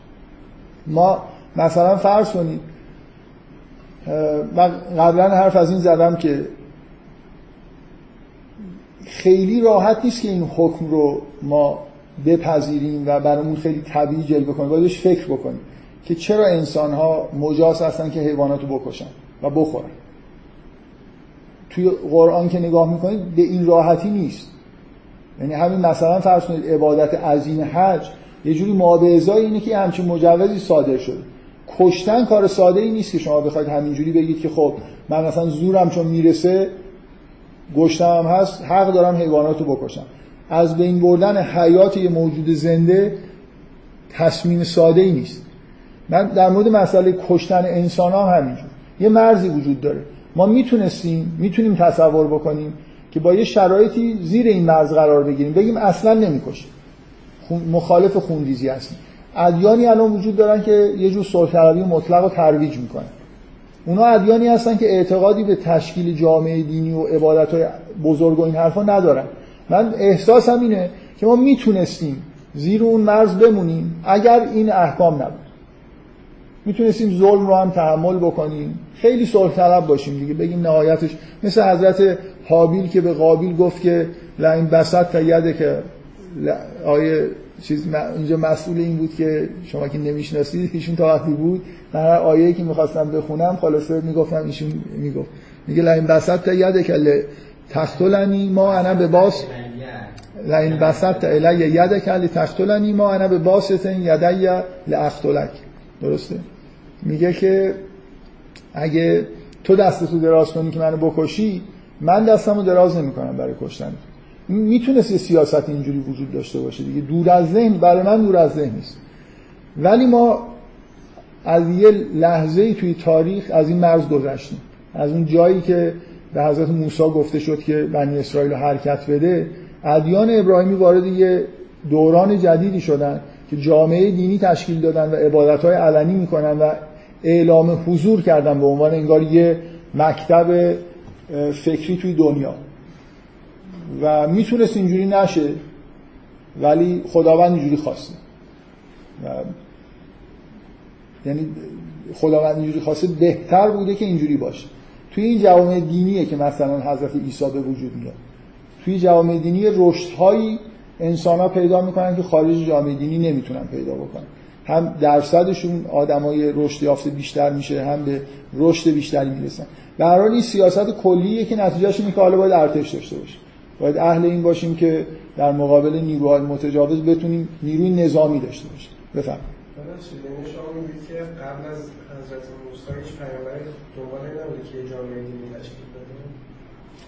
ما مثلا فرض کنید من قبلا حرف از این زدم که خیلی راحت نیست که این حکم رو ما بپذیریم و برامون خیلی طبیعی جلوه کنیم. باید فکر بکنیم که چرا انسان ها مجاز هستن که حیوانات رو بکشن و بخورن. توی قرآن که نگاه می‌کنید به این راحتی نیست. یعنی همین مثلا فرض کنید عبادت عظیم حج یه جوری ما اینه که همچین مجوزی صادر شده. کشتن کار ساده ای نیست که شما بخواید همینجوری بگید که خب من مثلا زورم چون می‌رسه گشتم هست حق دارم حیوانات رو بکشم. از بین بردن حیات یه موجود زنده تصمیم ساده ای نیست. من در مورد مسئله کشتن انسان هم همینجور. یه مرزی وجود داره. ما می‌تونستیم می‌تونیم تصور بکنیم که با یه شرایطی زیر این مرز قرار بگیریم. بگیم اصلا نمی‌کشیم. مخالف خونریزی هستیم. ادیانی الان وجود دارن که یه جور صلح مطلق رو ترویج می‌کنن. اونا ادیانی هستن که اعتقادی به تشکیل جامعه دینی و عبادت های بزرگ و این حرفا ندارن. من احساسم اینه که ما می‌تونستیم زیر اون مرز بمونیم اگر این احکام نبود. می‌تونستیم ظلم رو هم تحمل بکنیم. خیلی صلح طلب باشیم دیگه بگیم نهایتش مثل حضرت حابیل که به قابیل گفت که لعین بسط تا یده که آیه چیز اینجا مسئول این بود که شما که نمی‌شناسید ایشون تا وقتی بود من هر آیه که می‌خواستم بخونم خلاصه می‌گفتم ایشون می‌گفت. میگه لعین بسط تا یده که تختلنی ما انا به باس لعین بسط تا الی یده که تختلنی ما انا به باستن یدی لاختلک درسته؟ میگه که اگه تو دستتو دراز کنی که منو بکشی من دستمو دراز نمی‌کنم برای کشتن. می‌تونست یه سیاست اینجوری وجود داشته باشه دیگه. دور از ذهن برای من دور از ذهن نیست. ولی ما از یه لحظه توی تاریخ از این مرز گذشتیم. از اون جایی که به حضرت موسی گفته شد که بنی اسرائیل حرکت بده ادیان ابراهیمی وارد یه دوران جدیدی شدن که جامعه دینی تشکیل دادن و عبادت های علنی می‌کنن و اعلام حضور کردن به عنوان انگار یه مکتب فکری توی دنیا. و می‌تونست اینجوری نشه ولی خداوند اینجوری خواسته. و یعنی خداوند اینجوری خواسته بهتر بوده که اینجوری باشه. توی این جوامع دینیه که مثلا حضرت عیسی به وجود میاد. توی جوامع دینی رشدهایی انسان ها پیدا می‌کنن که خارج جامعه دینی نمی‌تونن پیدا بکنن. هم درصدشون آدمای رشد یافته بیشتر میشه هم به رشد بیشتری می‌رسن. به این سیاست کلیه که نتیجهش اینه که حالا باید ارتش داشته باشیم باید اهل این باشیم که در مقابل نیروهای متجاوز بتونیم نیروی نظامی داشته باشیم. بفرمایید. یعنی شما میگید که قبل از حضرت موسی هیچ پیامبری دنبال نبوده که جامعه دینی تشکیل بده؟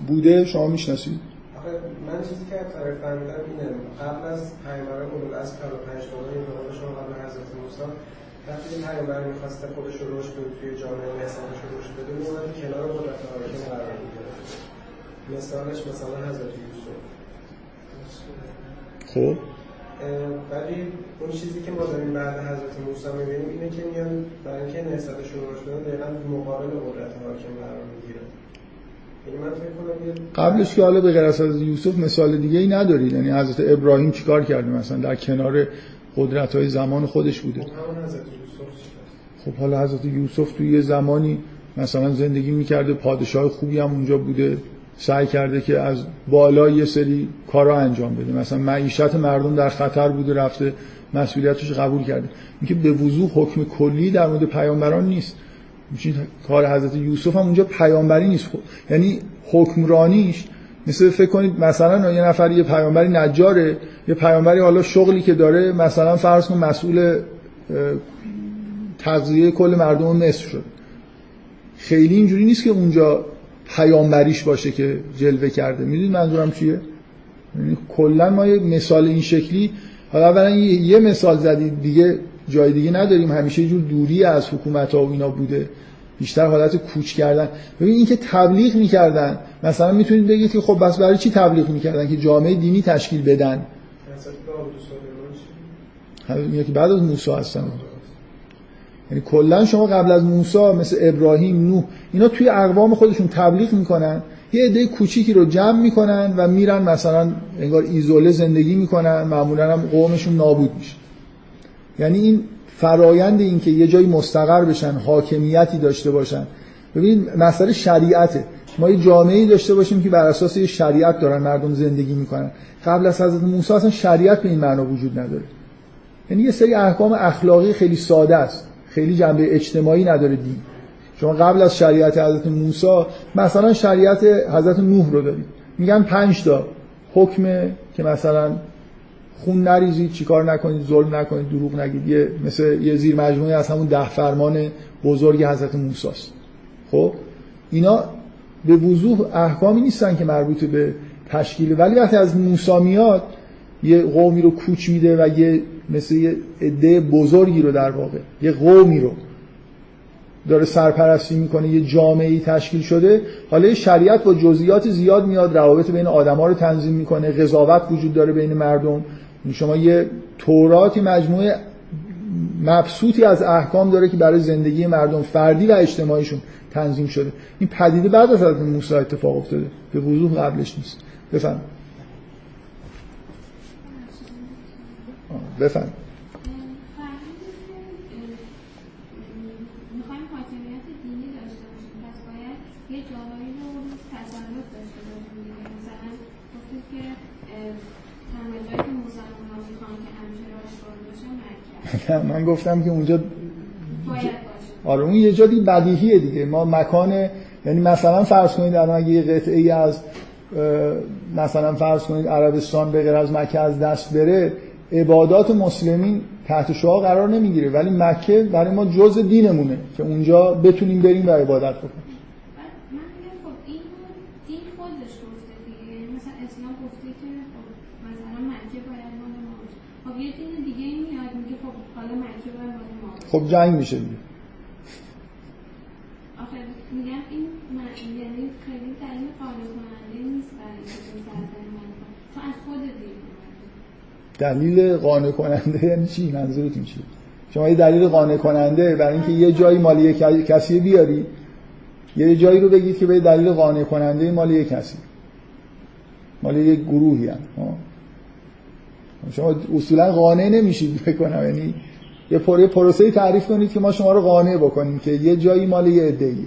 بوده شما می‌شناسید. من چیزی که از فهمیدم اینه قبل از پیامبر اولو از قبل پنج تا شما قبل حضرت موسی وقتی این پیامبر می‌خواسته خودش رو رشد بده توی جامعه نسبتش رو رشد بده میومد کنار قدرت حاکم قرار می‌گرفت مثالش مثلا حضرت یوسف خب. ولی اون چیزی که ما داریم بعد حضرت موسی می‌بینیم اینه که میان برای اینکه نسبتش رو رشد بدن دقیقا مقابل قدرت حاکم قرار می‌گیره قبلش که حالا به غیر از یوسف مثال دیگه ای ندارید. یعنی حضرت ابراهیم چیکار کرده مثلا؟ در کنار قدرت های زمان خودش بوده. خب حالا حضرت یوسف توی یه زمانی مثلا زندگی می‌کرده پادشاه خوبی هم اونجا بوده. سعی کرده که از بالا یه سری کارا انجام بده. مثلا معیشت مردم در خطر بوده رفته مسئولیتش قبول کرده. اینکه به وضوح حکم کلی در مورد پیامبران نیست. کار حضرت یوسف هم اونجا پیامبری نیست. یعنی حکمرانیش مثل فکر کنید مثلا یه نفر یه پیامبری نجاره یه پیامبری حالا شغلی که داره مثلا فرض کن مسئول تغذیه کل مردم مصر شد. خیلی اینجوری نیست که اونجا پیامبریش باشه که جلوه کرده. می‌دونید منظورم چیه؟ یعنی کلا ما یه مثال این شکلی حالا اولا یه مثال زدید دیگه جای دیگه نداریم. همیشه یه جور دوری از حکومت ها و اینا بوده. بیشتر حالت کوچ کردن. ببین اینکه تبلیغ می‌کردن مثلا می‌تونید بگید که خب بس برای چی تبلیغ می‌کردن؟ که جامعه دینی تشکیل بدن. که بعد از موسی هستن. یعنی کلا شما قبل از موسی مثل ابراهیم نوح اینا توی اقوام خودشون تبلیغ می‌کنن. یه عده کوچیکی رو جمع می‌کنن و میرن مثلا انگار ایزوله زندگی می‌کنن معمولا هم قومشون نابود میشه. یعنی این فرایند این که یه جایی مستقر بشن حاکمیتی داشته باشن. ببینید مسئله شریعته. ما یه جامعه داشته باشیم که بر اساس یه شریعت دارن مردم زندگی می‌کنن. قبل از حضرت موسی اصلا شریعت به این معنا وجود نداره. یعنی یه سری احکام اخلاقی خیلی ساده است. خیلی جنبه اجتماعی نداره دین شما قبل از شریعت حضرت موسی مثلا شریعت حضرت نوح رو دارید میگن پنج تا حکمه که مثلا خون نریزید چیکار نکنید ظلم نکنید دروغ نگید. یه مثل یه زیر مجموعه از همون ده فرمان بزرگ حضرت موسی است. خب؟ اینا به وضوح احکامی نیستن که مربوط به تشکیل. ولی وقتی از موسی میاد یه قومی رو کوچ میده و یه مثل یه عده بزرگی رو در واقع یه قومی رو داره سرپرستی می‌کنه یه جامعه تشکیل شده. حالا شریعت با جزئیات زیاد میاد روابط بین آدما رو تنظیم می‌کنه قضاوت وجود داره بین مردم. شما یه توراتی مجموعه مبسوطی از احکام داره که برای زندگی مردم فردی و اجتماعیشون تنظیم شده. این پدیده بعد از حضرت موسی اتفاق افتاده. به وضوح قبلش نیست. بفهم بفهم من گفتم که اونجا آره اون یه جایی بدیهیه دیگه. ما مکان یعنی مثلا فرض کنید الان اگه یه قطعه ای از مثلا فرض کنید عربستان به غیر از مکه از دست بره عبادات مسلمین تحت شعا قرار نمی‌گیره ولی مکه برای ما جز دینمونه که اونجا بتونیم بریم و عبادت بکنیم. خب جنگ میشه دیگه میگم این یعنی خیلی دلیل قانع کننده نیست تو از خود دلیل قانع کننده یعنی چی؟ منظورتون چی شما یه دلیل قانع کننده برای اینکه یه جایی مال یک کسی بیاری یه جایی رو بگید که به دلیل قانع کننده مال یک کسی. مال یک گروهی هم شما اصولا قانع نمیشید بکنم یعنی یه پروسه پروسه تعریف کنید که ما شما رو قانع بکنیم که یه جایی مال یه عده‌ای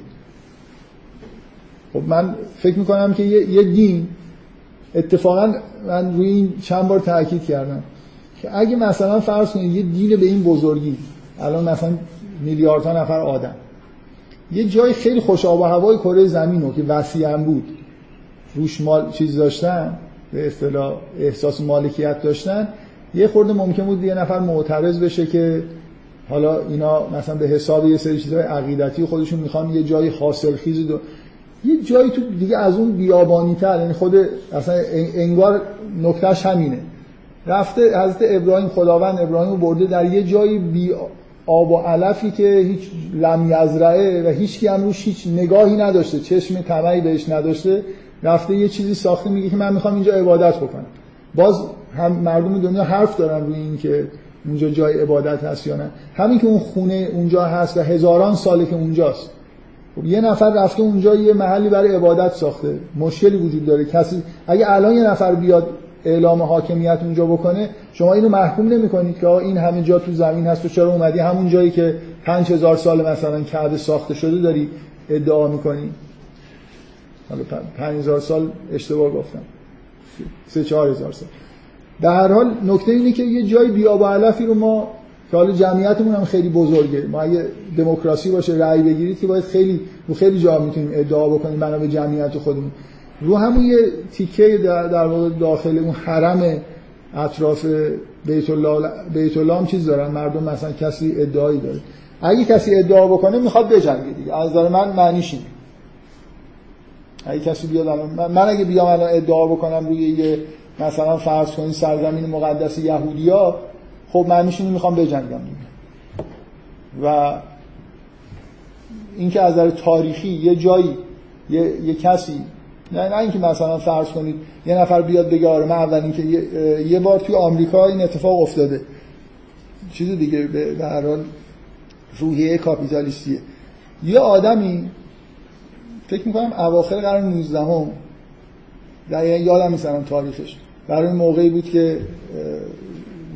خب من فکر می‌کنم که یه دین اتفاقا من روی این چند بار تاکید کردم که اگه مثلا فرض کنید یه دین به این بزرگی الان مثلا میلیاردها نفر آدم. یه جای خیلی خوش آب و هوای کره زمین رو که وسیع بود روش مال چیز داشتن به اصطلاح احساس مالکیت داشتن یه خورده ممکن بود یه نفر معترض بشه که حالا اینا مثلا به حساب یه سری چیزهای عقیدتی خودشون می‌خوان یه جایی حاصل خیز دو یه جایی تو دیگه از اون بیابانی تر یعنی خود اصلا انگار نکتهش همینه. رفته حضرت ابراهیم خداوند ابراهیم رو برده در یه جایی بی آب و علفی که هیچ لم یزرعه و هیچ هم روش هیچ نگاهی نداشته چشم طمعی بهش نداشته. رفته یه چیزی ساخته میگه که من می‌خوام اینجا عبادت بکنم. باز هم مردم دنیا حرف دارن روی این که اونجا جای عبادت هست یا نه. همین که اون خونه اونجا هست و هزاران ساله که اونجاست. خب یه نفر رفته اونجا یه محلی برای عبادت ساخته. مشکلی وجود داره. کسی اگه الان یه نفر بیاد اعلام حاکمیت اونجا بکنه شما اینو محکوم نمی‌کنید که این همه جا تو زمین هست و چرا اومدی؟ همون جایی که 5000 سال مثلا کعبه ساخته شده داری ادعا می‌کنی. حالا 5000 سال اشتباه گفتم. سه چهار هزار سال. در هر حال نکته اینه که یه جای بیاب و علفی رو ما که حالا جمعیتمون هم خیلی بزرگه. ما اگه دموکراسی باشه رأی بگیرید که باید خیلی رو خیلی جا می‌تونیم ادعا بکنیم بنا به جمعیت خودمون. رو همون یه تیکه در, واقع داخل اون حرم اطراف بیت الله بیت چیز دارن. مردم مثلا کسی ادعایی داره. اگه کسی ادعا بکنه می‌خواد بجنگه دیگه. از نظر من معنیش اینه. اگه کسی بیاد من, من اگه بیام الان ادعا بکنم روی یه مثلا فرض کنید سرزمین مقدس یهودیا خب معنیش اینه می‌خوام بجنگم. و اینکه از نظر تاریخی یه جایی یه, یه کسی نه نه اینکه مثلا فرض کنید یه نفر بیاد بگه آره من اول اینکه یه, یه بار توی آمریکا این اتفاق افتاده. چیز دیگه به هر حال روحیه کاپیتالیستیه. یه آدمی فکر می‌کنم اواخر قرن 19 هم دقیقا یادم نیستم تاریخش برای موقعی بود که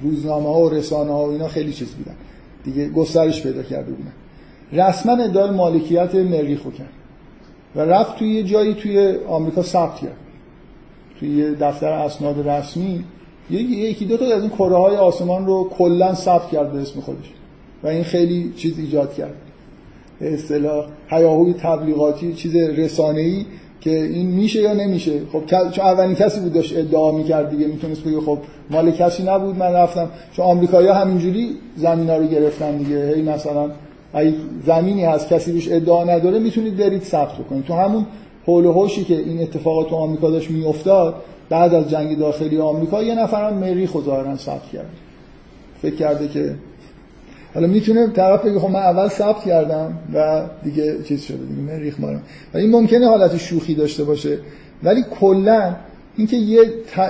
روزنامه ها و رسانه ها و اینا خیلی چیز بودن. دیگه گسترش پیدا کرده بودن. رسما ادعای مالکیت مریخو کرد. و رفت توی یه جایی توی آمریکا ثبت کرد. توی یه دفتر اسناد رسمی. یکی دو تا از این کره های آسمان رو کلا ثبت کرد به اسم خودش. و این خیلی چیز ایجاد کرد. به اصطلاح هیاهوی تبلیغاتی چیز رسانه‌ای که این میشه یا نمیشه. خب چون اولین کسی بود داشت ادعا می‌کرد دیگه می‌تونست بگه خب مال کسی نبود من رفتم. چون آمریکایی‌ها همینجوری زمینا رو گرفتن دیگه. هی مثلا اگه زمینی هست کسی روش ادعا نداره می‌تونید برید ثبت کنید تو همون حول و حوشی که این اتفاقات تو آمریکا داشت میافتاد بعد از جنگ داخلی آمریکا یه نفرم مریخ ظاهرا ثبت کرد. فکر کرده که حالا می‌تونه طرف بگه خب من اول ثبت کردم و دیگه چیز شده دیگه مریخ مارم. و این ممکنه حالت شوخی داشته باشه. ولی کلا اینکه یه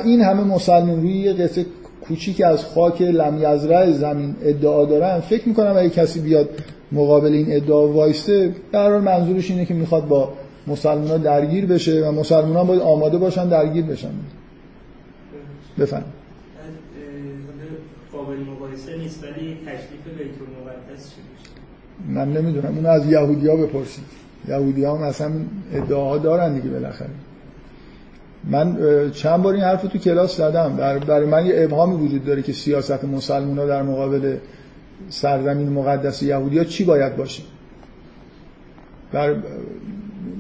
این همه مسلمان روی یه قطعه کوچیک از خاک لمیزرع زمین ادعا دارن فکر می‌کنم اگه کسی بیاد مقابل این ادعا وایسته در منظورش اینه که می‌خواد با مسلمان درگیر بشه و مسلمان باید آماده باشن درگیر بشن. بفهم قابل مقایسه نیست ولی تشریف بیت المقدس من نمی‌دونم. اونو از یهودی ها بپرسید. یهودی ها مثلا ادعاها دارن دیگه بالاخره. من چند بار این حرف تو کلاس زدم. برای من یه ابهامی وجود داره که سیاست مسلمان ها در مقابل سرزمین مقدس یهودی ها چی باید باشه. بر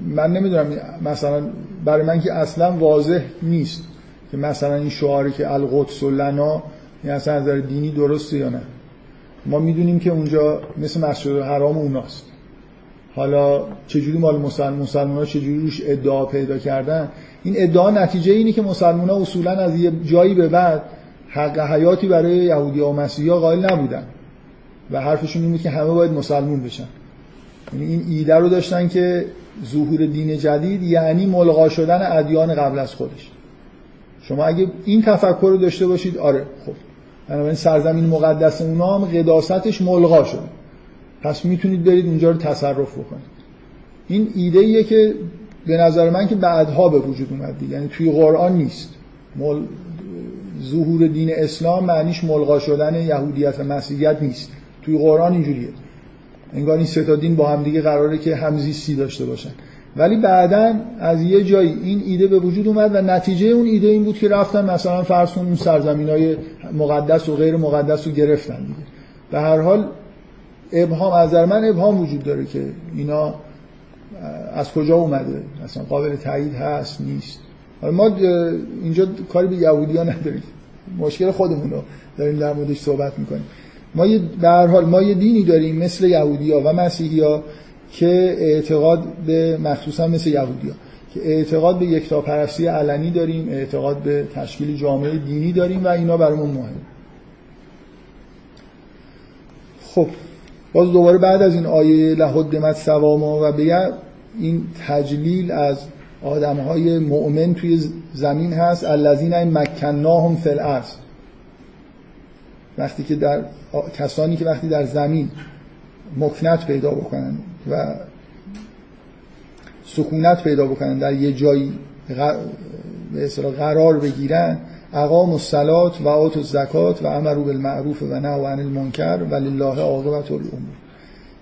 من نمی‌دونم مثلا برای من که اصلا واضح نیست که مثلا این شعاری که القدس و لنا این اصلا از نظر دینی درسته یا نه؟ ما می‌دونیم که اونجا مثل مسجد حرام اوناست. حالا چجوری مال مسلمان مسلمان ها چجوری روش ادعا پیدا کردن؟ این ادعا نتیجه اینه که مسلمان ها اصولا از یه جایی به بعد حق حیاتی برای یهودی و مسیحی ها قائل نبودن. و حرفشون اینه که همه باید مسلمون بشن. یعنی این ایده رو داشتن که ظهور دین جدید یعنی ملغا شدن ادیان قبل از خودش. شما اگه این تفکر رو داشته باشید آره خب. بنابراین سرزمین مقدس اونا هم قداستش ملغا شده پس می‌تونید برید اونجا رو تصرف بکنید. این ایده ایه که به نظر من که بعدها به وجود اومد یعنی توی قرآن نیست. مل... ظهور دین اسلام معنیش ملغا شدن یهودیت و مسیحیت نیست. توی قرآن اینجوریه. انگار این سه دین با هم دیگه قراره که همزیستی داشته باشن. ولی بعدا از یه جایی این ایده به وجود اومد و نتیجه اون ایده این بود که رفتن مثلا فرض کن اون سرزمین های مقدس و غیر مقدس رو گرفتن دیگه. به هر حال ابهام از من ابهام وجود داره که اینا از کجا اومده؟ مثلا قابل تایید هست نیست. ما اینجا کاری به یهودی ها نداریم. مشکل خودمون رو داریم در موردش صحبت می‌کنیم. ما به حال ما یه دینی داریم مثل یهودی ها و مسیحی ها که اعتقاد به مخصوصا مثل یهودی ها که اعتقاد به یکتاپرستی علنی داریم اعتقاد به تشکیل جامعه دینی داریم و اینا برامون مهمه. خب باز دوباره بعد از این آیه لحدمت سواما و به این تجلیل از آدم های مؤمن توی زمین هست الذین این مکناهم الارض. وقتی که در کسانی که وقتی در زمین مکنت پیدا بکنن و سکونت پیدا بکنن در یه جایی به قرار بگیرن اقام و سلات و آت و زکات و امرو بالمعروف و نه و عن المنکر و لله عاقبت الامور.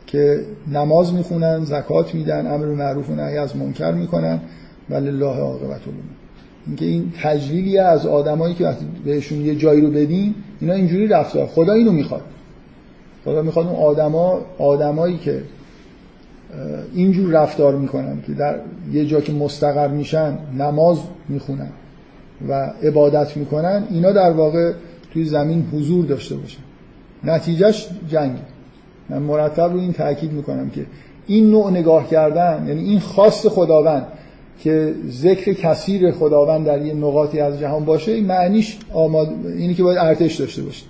که نماز می‌خونن زکات میدن امر معروف و نهی از منکر می‌کنن و لله عاقبت الامور. اینکه این تجلیلی از آدمایی که وقتی بهشون یه جایی رو بدین اینا اینجوری رفتار. خدا اینو می‌خواد. خدا می‌خواد اون آدما آدمایی که اینجور رفتار می‌کنن که در یه جا که مستقر میشن نماز می‌خونن و عبادت می‌کنن اینا در واقع توی زمین حضور داشته باشن. نتیجهش جنگ من مرتب رو این تاکید می‌کنم که این نوع نگاه کردن یعنی این خاص خداوند که ذکر کثیر خداوند در یه نقاطی از جهان باشه این معنیش آماد اینی که باید ارتش داشته باشه.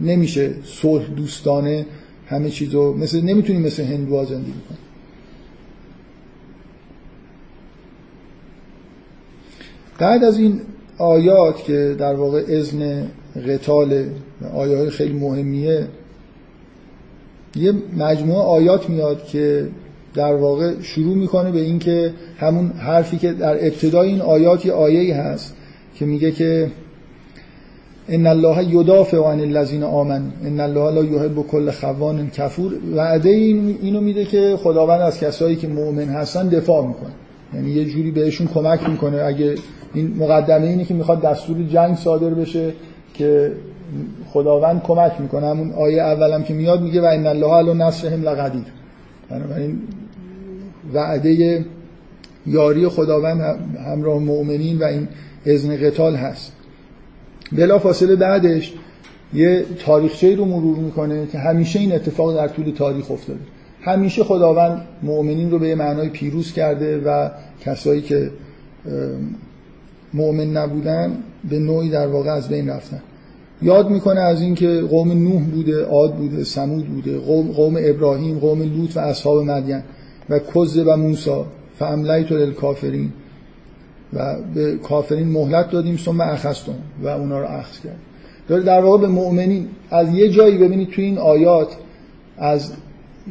نمیشه صلح دوستانه همه چیزو مثل نمی‌تونیم مثل هندوها زندگی کنیم بعد از این آیات که در واقع اذن قتال آیه های خیلی مهمیه یه مجموعه آیات میاد که در واقع شروع می‌کنه به اینکه همون حرفی که در ابتدای این آیات یه آیه هست که میگه که ان الله یدافع عن الذین آمن ان الله لا یحب کل خوان کفور. وعده این اینو میده که خداوند از کسایی که مؤمن هستن دفاع می‌کنه. یعنی یه جوری بهشون کمک می‌کنه اگه این مقدمه اینه که می‌خواد دستور جنگ صادر بشه که خداوند کمک می‌کنه. همون آیه اولم که میاد میگه و ان الله علی نصرهم لقدیر بنابراین وعده یاری خداوند همراه مؤمنین و این اذن قتال هست. بلا فاصله بعدش یه تاریخچه رو مرور می‌کنه که همیشه این اتفاق در طول تاریخ افتاده. همیشه خداوند مؤمنین رو به معنای پیروز کرده و کسایی که مؤمن نبودن به نوعی در واقع از بین رفتن. یاد می‌کنه از اینکه قوم نوح بوده عاد بوده سمود بوده قوم, قوم ابراهیم قوم لوط و اصحاب مدین و کز و موسی فاملیت للکافرین و به کافرین مهلت دادیم ثم اخستم و اونا رو اخذ کرد داره در واقع به مؤمنین از یه جایی ببینید توی این آیات از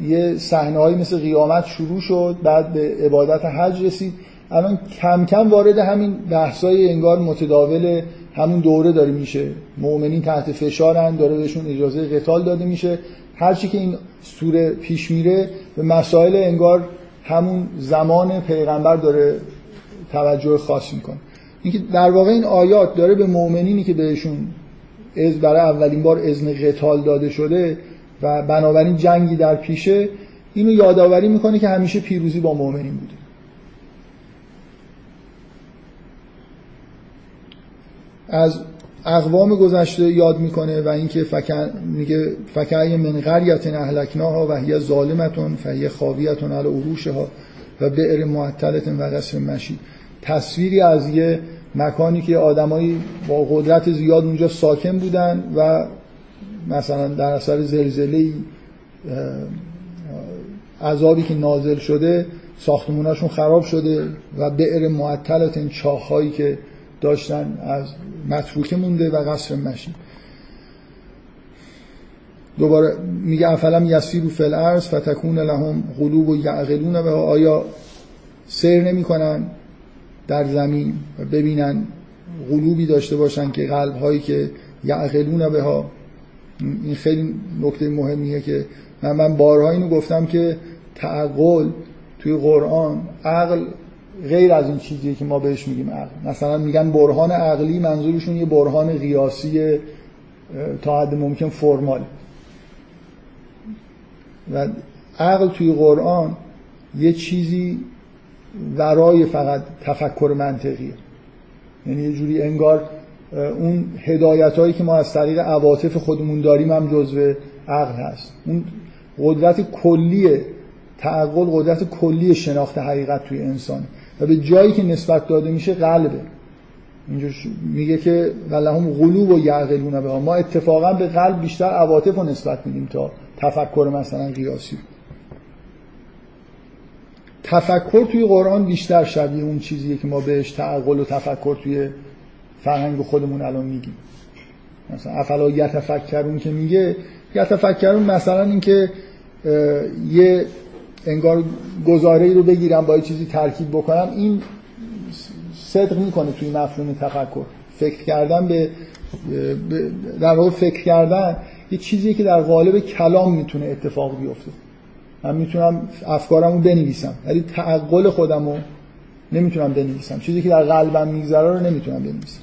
یه صحنه مثل قیامت شروع شد بعد به عبادت حج رسید. الان کم کم وارد همین بحثای انگار متداول همون دوره داره میشه. مؤمنین تحت فشارن داره بهشون اجازه قتال داده میشه. هرچی که این سوره پیش میره به مسائل انگار همون زمان پیغمبر داره توجه خاص می‌کنه. اینکه در واقع این آیات داره به مؤمنینی که بهشون از برای اولین بار اذن قتال داده شده و بنابراین جنگی در پیشه اینو یادآوری می‌کنه که همیشه پیروزی با مؤمنین بوده. از اقوام گذشته یاد می‌کنه و اینکه فکر میگه فکر من قریت اهلکناها و هی ظالمتون فهی خاویتون علی عروشها و بئر معطلتون و قصر مشی تصویری از یه مکانی که آدمایی با قدرت زیاد اونجا ساکن بودن و مثلا در اثر زلزله عذابی که نازل شده ساختموناشون خراب شده و بئر معطلتن چاهایی که داشتن از متروکه مونده و قصر مشی. دوباره میگه افلم یسیرو فی الارض فتکون لهم قلوب و یعقلون و آیا سیر نمی‌کنن در زمین و ببینن قلوبی داشته باشن که قلب هایی که یعقلون به ها. این خیلی نکته مهمیه که من, من بارها اینو گفتم که تعقل توی قرآن عقل غیر از این چیزیه که ما بهش میگیم عقل. مثلا میگن برهان عقلی منظورشون یه برهان قیاسی تا حد ممکن فرمال. و عقل توی قرآن یه چیزی ورای فقط تفکر منطقیه. یعنی یه جوری انگار اون هدایت هایی که ما از طریق عواطف خودمون داریم هم جزو عقل هست. اون قدرت کلی تعقل قدرت کلی شناخت حقیقت توی انسان. و به جایی که نسبت داده میشه قلبه اینجا میگه که ولهم قلوب و یعقلون به ما. اتفاقا به قلب بیشتر عواطف رو نسبت میدیم تا تفکر مثلا قیاسی تفکر توی قرآن بیشتر شبیه اون چیزیه که ما بهش تعقل و تفکر توی فرهنگ خودمون الان میگیم. مثلا افلا یتفکرون که میگه یتفکرون مثلا اینکه یه انگار گزاره رو بگیرم با یه چیزی ترکیب بکنم این صدق می‌کنه توی مفهوم تفکر. فکر کردن به در واقع فکر کردن یه چیزی که در قالب کلام می‌تونه اتفاق بیفته. من می‌تونم افکارم رو بنویسم ولی تعقل خودم رو نمی‌تونم بنویسم. چیزی که در قلبم میگذره رو نمی‌تونم بنویسم.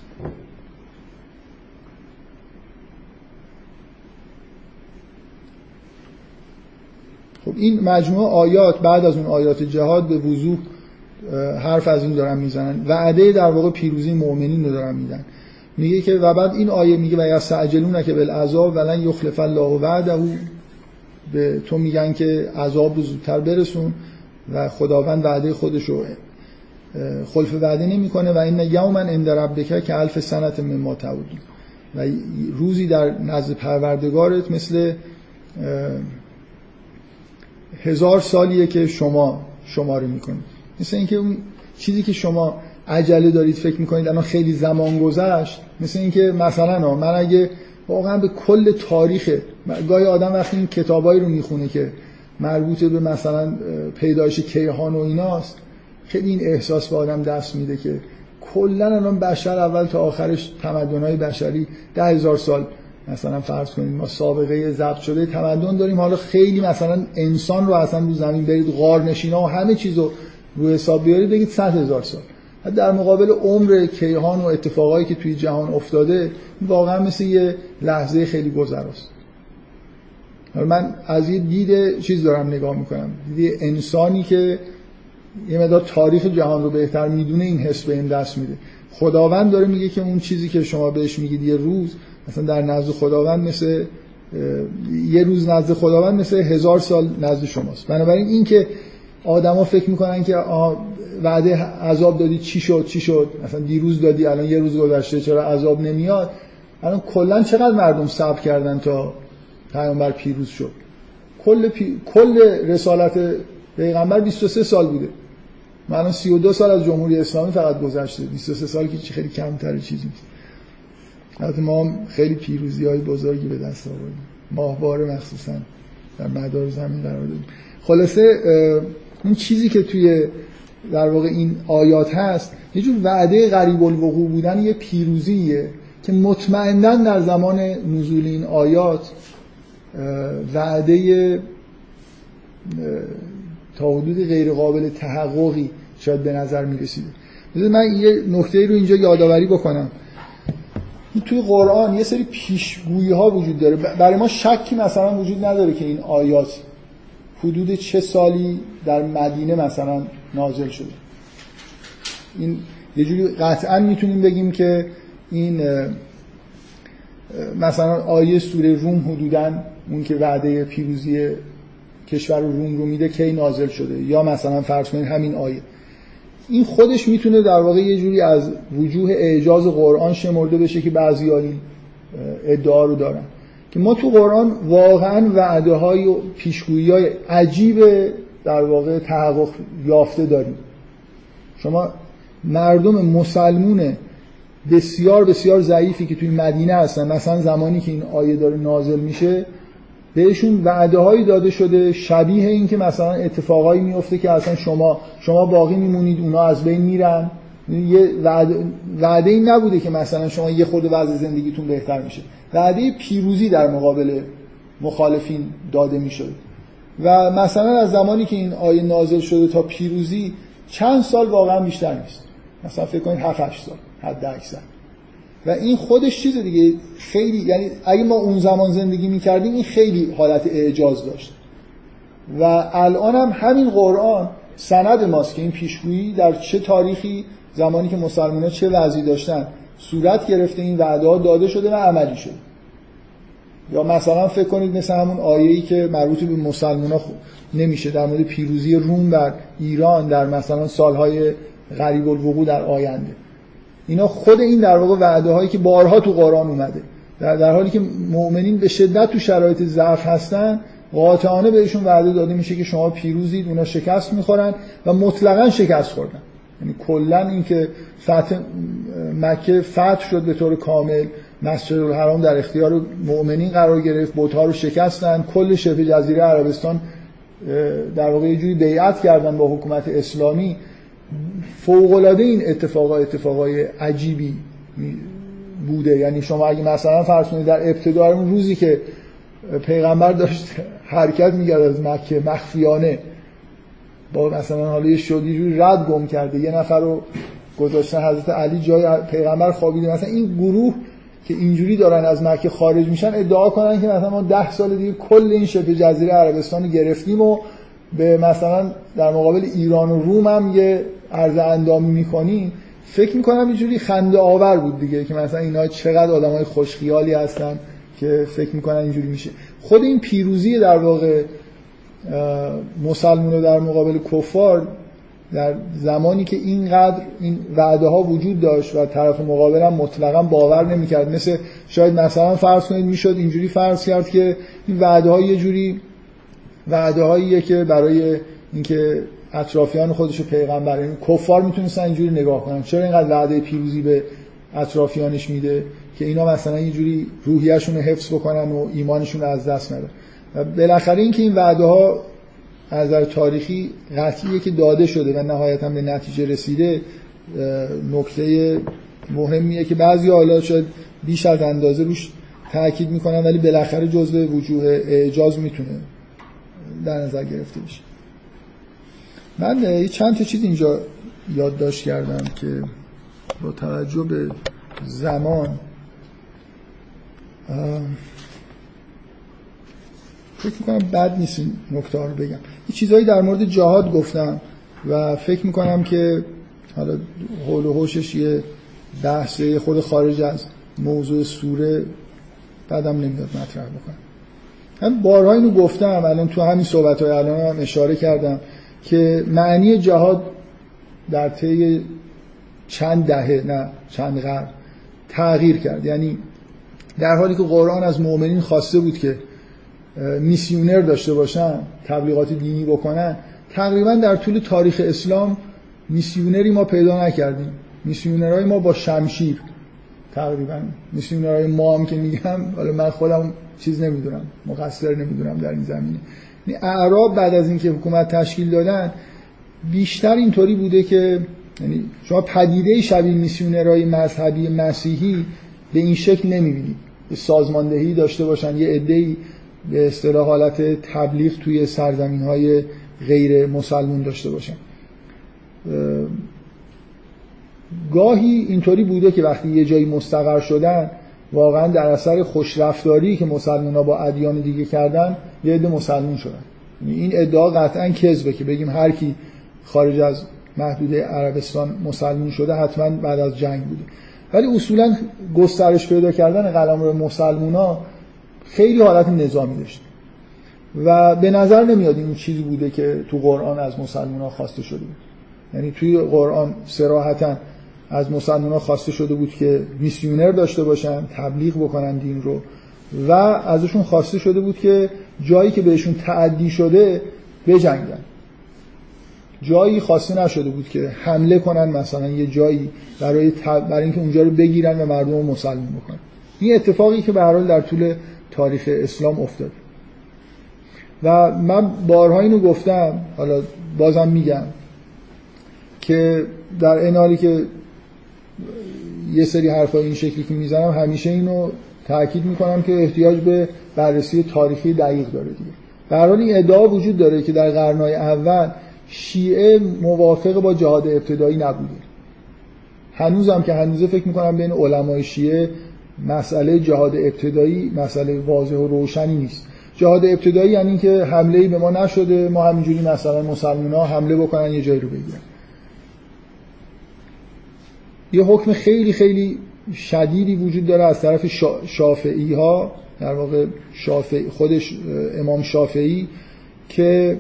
خب این مجموعه آیات بعد از اون آیات جهاد به وضوح حرف از این دارن می‌زنن. وعده در واقع پیروزی مؤمنین رو دارن میدن. میگه که و بعد این آیه میگه و یستعجلون که بالعذاب ولن یخلف الله وعده. به تو میگن که عذاب رو زودتر برسون و خداوند وعده خودش رو خلف وعده نمی‌کنه و این یوما عند ربک که الف سنت مما تعودون و روزی در نزد پروردگارت مثل هزار سالیه که شما شماره می‌کنید. مثل اینکه اون چیزی که شما عجله دارید فکر می‌کنید الان خیلی زمان گذشت مثل اینکه مثلا من اگه واقعا به کل تاریخ گاهی آدم وقتی این کتابایی رو می‌خونه که مربوط به مثلا پیدایش کیهان و ایناست خیلی این احساس به آدم دست میده که کلا الان بشر اول تا آخرش تمدن‌های بشری ده هزار سال مثلا فرض کنیم ما سابقه ضبط شده تمدن داریم حالا خیلی مثلا انسان رو اصلا رو زمین برید غار نشینا و همه چیز رو رو حساب بیارید بگید 100 هزار سال. در مقابل عمر کیهان و اتفاقایی که توی جهان افتاده واقعا مثل یه لحظه خیلی گذراست. من از یه دید چیز دارم نگاه می‌کنم. دید انسانی که یه مدار تاریخ جهان رو بهتر می‌دونه این حس به این دست میده. خداوند داره میگه که اون چیزی که شما بهش میگید یه روز مثلا در نزد خداوند مثل یه روز نزد خداوند مثل هزار سال نزد شماست. بنابراین این که آدما فکر می‌کنن که وعده عذاب دادی چی شد؟ چی شد؟ مثلا دیروز دادی الان یه روز گذشته چرا عذاب نمیاد؟ الان کلا چقدر مردم صبر کردن تا پیامبر پیروز شد؟ کل پی... کل رسالت پیغمبر 23 سال بوده. من الان 32 سال از جمهوری اسلامی فقط گذشته. 23 سال که خیلی کمتر چیزی البته ما خیلی پیروزی های بزرگی به دست آوردیم. ماهواره مخصوصا در مدار زمین قرار دادیم. خلاصه اون چیزی که توی در واقع این آیات هست یه جور وعده غریب الوقوع بودن یه پیروزیه که مطمئنا در زمان نزول این آیات وعده تا حدود غیر قابل تحققی شاید به نظر می رسیده من یه نکته رو اینجا یادآوری بکنم. توی قرآن یه سری پیشگویی ها وجود داره. برای ما شکی مثلا وجود نداره که این آیات حدود چه سالی در مدینه مثلا نازل شده. این یه جوری قطعا می‌تونیم بگیم که این مثلا آیه سوره روم حدودا اون که وعده پیروزی کشور روم رو میده کی نازل شده؟ یا مثلا فرض کنید همین آیه. این خودش می‌تونه در واقع یه جوری از وجوه اعجاز قرآن شمرده بشه که بعضی این ادعا رو دارن. که ما تو قرآن واقعا وعده های و پیشگویی های عجیب در واقع تحقق یافته داریم. شما مردم مسلمون بسیار بسیار ضعیفی که توی مدینه هستن مثلا زمانی که این آیه داره نازل میشه بهشون وعده هایی داده شده شبیه این که مثلا اتفاقایی میفته که اصلا شما شما باقی میمونید اونا از بین میرن. یه وعده, وعده این نبوده که مثلا شما یه خود وضع زندگیتون بهتر میشه. وعده پیروزی در مقابل مخالفین داده می‌شد. و مثلا از زمانی که این آیه نازل شده تا پیروزی چند سال واقعا بیشتر نیست. مثلا فکر کنید 7 8 سال حد اکثر و این خودش چیز دیگه خیلی یعنی اگه ما اون زمان زندگی می‌کردیم این خیلی حالت اعجاز داشت. و الان هم همین قرآن سند ماست که این پیشگویی در چه تاریخی زمانی که مسلمان چه وضعی داشتن صورت گرفته این وعده داده شده و عملی شده. یا مثلا فکر کنید مثل همون آیه‌ای که مربوط به مسلمان ها نمیشه در مورد پیروزی روم بر ایران در مثلا سالهای غریب الوقوع در آینده. اینا خود این در واقع وعده هایی که بارها تو قرآن اومده. در, در حالی که مؤمنین به شدت تو شرایط ضعف هستن قاطعانه بهشون وعده داده میشه که شما پیروزید اونا شکست می‌خورن و مطلقا شکست خوردن. یعنی کلا اینکه فتح مکه فتح شد به طور کامل مسجد الحرام در اختیار مؤمنین قرار گرفت بت‌ها رو شکستن کل شبه جزیره عربستان در واقع یه جوری بیعت کردن با حکومت اسلامی. فوقلاده این اتفاقا اتفاقای عجیبی بوده. یعنی شما اگه مثلا فرض کنید در ابتدای اون روزی که پیغمبر داشت حرکت میگرد از مکه مخفیانه با مثلا حالا یه شدی رد گم کرده. یه نفر رو گذاشتن حضرت علی جای پیغمبر خوابیده. مثلا این گروه که اینجوری دارن از مکه خارج میشن ادعا کنن که مثلا ما ده سال دیگه کل این شبه جزیره عربستان گرفتیم و به مثلا در مقابل ایران و روم هم یه عرض اندامی می‌کنیم فکر می‌کنم اینجوری خنده آور بود دیگه که مثلا اینا چقدر آدم های خوشخیالی هستن که فکر می‌کنن اینجوری میشه. خود این پیروزی در واقع مسلمان در مقابل کفار در زمانی که اینقدر این وعده ها وجود داشت و طرف مقابل هم مطلقا باور نمی‌کرد. مثل شاید مثلا فرض کنید می‌شد اینجوری فرض کرد که این وعده ها یه جوری وعده هاییه که برای اینکه اطرافیان خودش رو پیغمبر یعنی کفار می‌تونستن اینجوری نگاه کنن. چرا اینقدر وعده پیروزی به اطرافیانش میده؟ که اینا مثلا اینجوری روحیهشون رو حفظ بکنن و ایمانشون از دست ندن. و بالاخره اینکه این وعده ها از نظر تاریخی قطعیه که داده شده و نهایتا به نتیجه رسیده نکته مهمیه که بعضی حالا شاید بیش از اندازه روش تاکید می‌کنن ولی بالاخره جزء وجوه اعجاز می‌تونه در نظر گرفته بشه. من چند تا چیز اینجا یادداشت کردم که با توجه به زمان فکر می‌کنم بد نیست این نکته رو بگم. یه چیزهایی در مورد جهاد گفتم و فکر می‌کنم که حالا حول و حوشش یه بحث خود خارج از موضوع سوره بعدم نمیاد مطرح بکنم. من بارها اینو گفتم الان تو همین صحبت های الان هم اشاره کردم. که معنی جهاد در طی چند دهه نه چند قرن تغییر کرد. یعنی در حالی که قرآن از مؤمنین خواسته بود که میسیونر داشته باشن تبلیغات دینی بکنن تقریبا در طول تاریخ اسلام میسیونری ما پیدا نکردیم. میسیونرهای ما با شمشیر تقریبا. میسیونرهای ما هم که میگم حالا من خودم چیز نمی‌دونم مقصر نمی‌دونم در این زمینه. اعراب بعد از اینکه حکومت تشکیل دادن بیشتر اینطوری بوده که یعنی شما پدیده شبیه میسیونرهای مذهبی مسیحی به این شکل نمی‌بینید. سازماندهی داشته باشن یه عده‌ای به اصطلاح حالت تبلیغ توی سرزمین های غیر مسلمون داشته باشن. گاهی اینطوری بوده که وقتی یه جایی مستقر شدن واقعا در اثر خوشرفتاری که مسلمان ها با ادیان دیگه کردن یه عده مسلمون شدن. این ادعا قطعا کذبه که بگیم هر کی خارج از محدوده عربستان مسلمون شده حتما بعد از جنگ بوده. ولی اصولا گسترش پیدا کردن قلمرو مسلمونا خیلی حالت نظامی داشت. و به نظر نمیاد این چیزی بوده که تو قرآن از مسلمان ها خواسته شده بود. یعنی توی قرآن سراحتا از مسلمان ها خواسته شده بود که میسیونر داشته باشن تبلیغ بکنن دین رو. و ازشون خواسته شده بود که جایی که بهشون تعدی شده بجنگن. جایی خواسته نشده بود که حمله کنن مثلا یه جایی برای برای اینکه اونجا رو بگیرن و مردم رو مسلمان بکنن. این اتفاقی که به حال در طول تاریخ اسلام افتاد و من بارها اینو گفتم حالا بازم میگم که در این که یه سری حرفای این شکلی که می‌زنم همیشه اینو تاکید می‌کنم که احتیاج به بررسی تاریخی دقیق داره دیگه. در حال این ادعا وجود داره که در قرنهای اول شیعه موافق با جهاد ابتدایی نبوده. هنوزم که هنوزه فکر می‌کنم بین علمای شیعه مسئله جهاد ابتدایی مسئله واضح و روشنی نیست. جهاد ابتدایی یعنی اینکه حمله ای به ما نشده ما همینجوری مثلا مسلمان ها حمله بکنن یه جایی رو بگیرن. یه حکم خیلی خیلی شدیدی وجود داره از طرف شافعی ها در واقع شافعی خودش امام شافعی که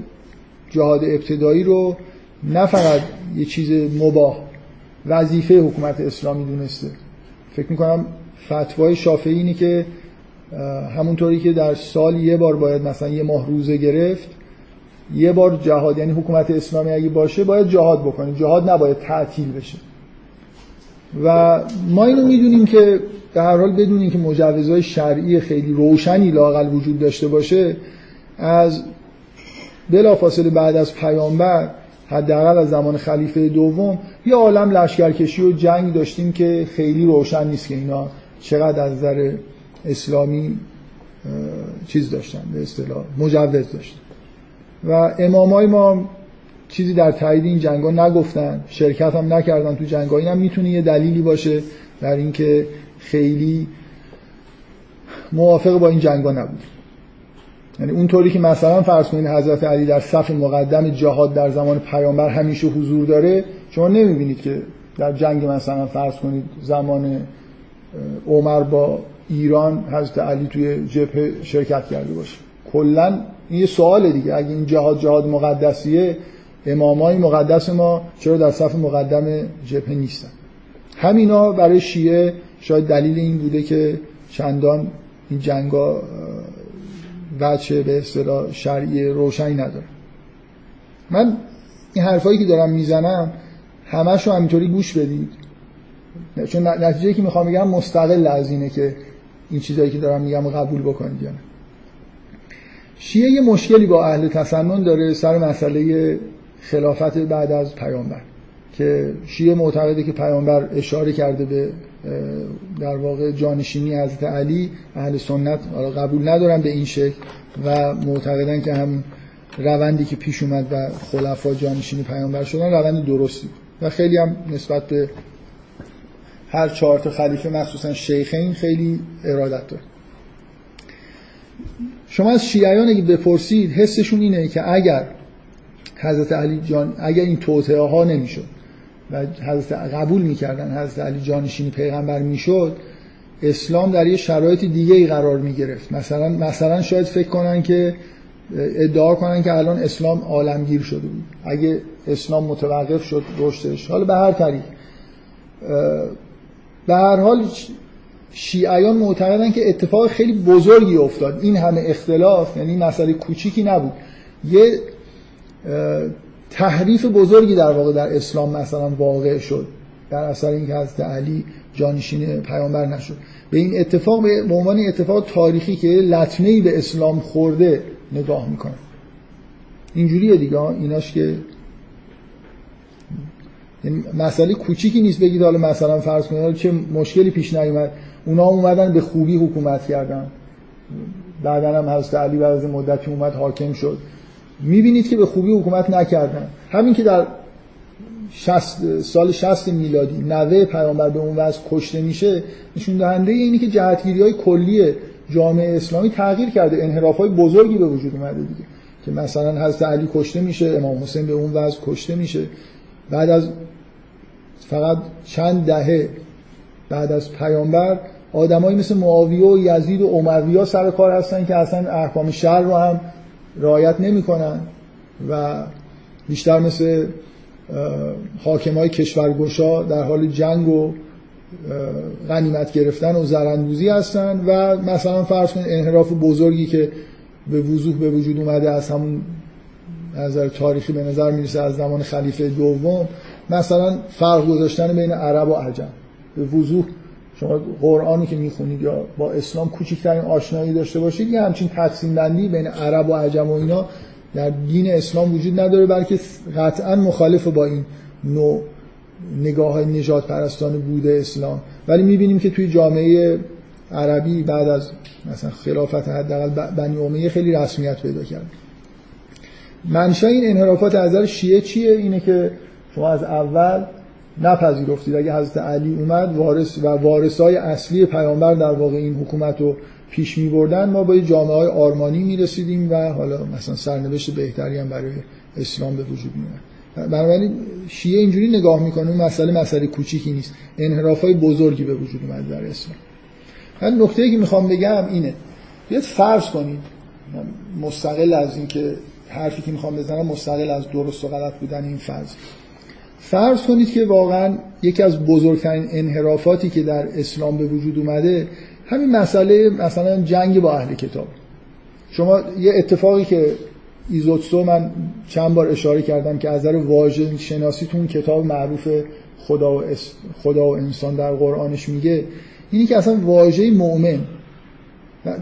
جهاد ابتدایی رو نه فقط یه چیز مباه وظیفه حکومت اسلامی دونسته. فکر می‌کنم فتوای شافعی اینه که همونطوری که در سال یه بار باید مثلا یه ماه روزه گرفت یه بار جهاد یعنی حکومت اسلامی اگه باشه باید جهاد بکنه. جهاد نباید تعطیل بشه. و ما اینو می‌دونیم که در هر حال بدونیم که مجوزهای شرعی خیلی روشنی لاقل وجود داشته باشه از بلافاصله بعد از پیامبر حداقل از زمان خلیفه دوم یه عالم لشکرکشی و جنگ داشتیم که خیلی روشن نیست که اینا چقدر از نظر اسلامی چیز داشتن به اصطلاح مجوز داشتن. و امامای ما چیزی در تایید این جنگا نگفتن شرکت هم نکردن تو جنگا. این هم می‌تونه یه دلیلی باشه در اینکه خیلی موافق با این جنگا نبود. یعنی اونطوری که مثلا فرض کنید حضرت علی در صف مقدم جهاد در زمان پیامبر همیشه حضور داره شما نمی‌بینید که در جنگ مثلا فرض کنید زمان عمر با ایران حضرت علی توی جبهه شرکت کرده باشه. کلا این یه سوال دیگه. اگه این جهاد جهاد مقدسیه امامای مقدس ما چرا در صف مقدم جبهه نیستن؟ همینا برای شیعه شاید دلیل این بوده که چندان این جنگا بچه به اصطلاح شرعی روشنی نداره. من این حرفایی که دارم می‌زنم همش رو همینطوری گوش بدید. چون نتیجه که می‌خوام بگم مستقل از اینه که این چیزایی که دارم میگم قبول بکنید یا شیعه یه مشکلی با اهل تسنن داره سر مسئله خلافت بعد از پیامبر که شیعه معتقده که پیامبر اشاره کرده به در واقع جانشینی حضرت علی اهل سنت قبول ندارن به این شکل و معتقدن که هم روندی که پیش اومد و خلفا جانشینی پیامبر شدن روند درستی و خیلی هم نسبت به هر چهار تا خلیفه مخصوصا شیخین خیلی ارادت داره. شما از شیعیان اگه بپرسید حسشون اینه که اگر حضرت علی جان اگر این توطئه ها نمی‌شد و حضرت قبول می‌کردن حضرت علی جانشینی پیغمبر می‌شد اسلام در یه شرایط دیگه ای قرار می گرفت مثلا مثلا شاید فکر کنن که ادعا کنن که الان اسلام عالمگیر شده بود. اگه اسلام متوقف شد رشدش. حالا به هر طریق به هر حال شیعیان معتقدن که اتفاق خیلی بزرگی افتاد. این همه اختلاف یعنی مسئله کوچیکی نبود. یه تحریف بزرگی در واقع در اسلام مثلا واقع شد. در اثر اینکه حضرت علی جانشین پیامبر نشد. به این اتفاق به عنوان اتفاق تاریخی که لطمه به اسلام خورده نگاه می‌کنه. اینجوریه دیگه ایناش که یعنی مسئله کوچیکی نیست بگید حالا مثلا فرض کنید چه مشکلی پیش نیومد. اونا اومدن به خوبی حکومت کردن. بعدا هم حضرت علی بعد از مدتی اومد حاکم شد. می‌بینید که به خوبی حکومت نکردن. همین که در شست سال 60 میلادی نوه پیامبر به اون وضع کشته میشه نشون دهنده اینی که جهتگیری های کلی جامعه اسلامی تغییر کرده. انحراف های بزرگی به وجود اومده دیگه. که مثلا حضرت علی کشته میشه امام حسین به اون وضع کشته میشه. بعد از فقط چند دهه بعد از پیامبر آدمایی مثل معاویه و یزید و امویا سر کار هستن که اصلا احکام شهر رو هم رعایت نمی‌کنن و بیشتر مثل حاکم های کشورگشا در حال جنگ و غنیمت گرفتن و زرندوزی هستن و مثلا فرض کنید انحراف بزرگی که به وضوح به وجود اومده از همون نظر تاریخی به نظر می‌رسه از زمان خلیفه دوم مثلا فرق گذاشتن بین عرب و عجم. به وضوح شما قرآنی که می‌خونید یا با اسلام کوچکترین آشنایی داشته باشید یه همچین تقسیم بندی بین عرب و عجم و اینا در دین اسلام وجود نداره بلکه قطعا مخالف با این نوع نگاه های نجات پرستان بوده اسلام. ولی می‌بینیم که توی جامعه عربی بعد از مثلا خلافت حداقل بنی امیه خیلی رسمیت پیدا کرد. منشأ این انحرافات از شیعه چیه؟ اینه که شما از اول نپذیرفتید. اگه حضرت علی اومد وارث و وارثای اصلی پیامبر در واقع این حکومت رو پیش می بردن ما با جامعه های آرمانی می رسیدیم و حالا مثلا سرنوشت بهتری هم برای اسلام به وجود می بنابراین شیعه اینجوری نگاه می‌کنه مسئله مسئله کوچیکی نیست. انحراف های بزرگی به وجود اومد در اسلام. من نکته که می‌خوام بگم اینه. بیاد فرض کنید. مستقل از اینکه حرفی که می‌خوام بزنم مستقل از درست و غلط بودن این فرض. فرض کنید که واقعا یکی از بزرگترین انحرافاتی که در اسلام به وجود اومده همین مسئله مثلا جنگ با اهل کتاب. شما یه اتفاقی که ایزوتسو من چند بار اشاره کردم که از نظر واژه شناسیتون کتاب معروف خدا و, خدا و انسان در قرآنش میگه اینی که اصلا واژه مؤمن.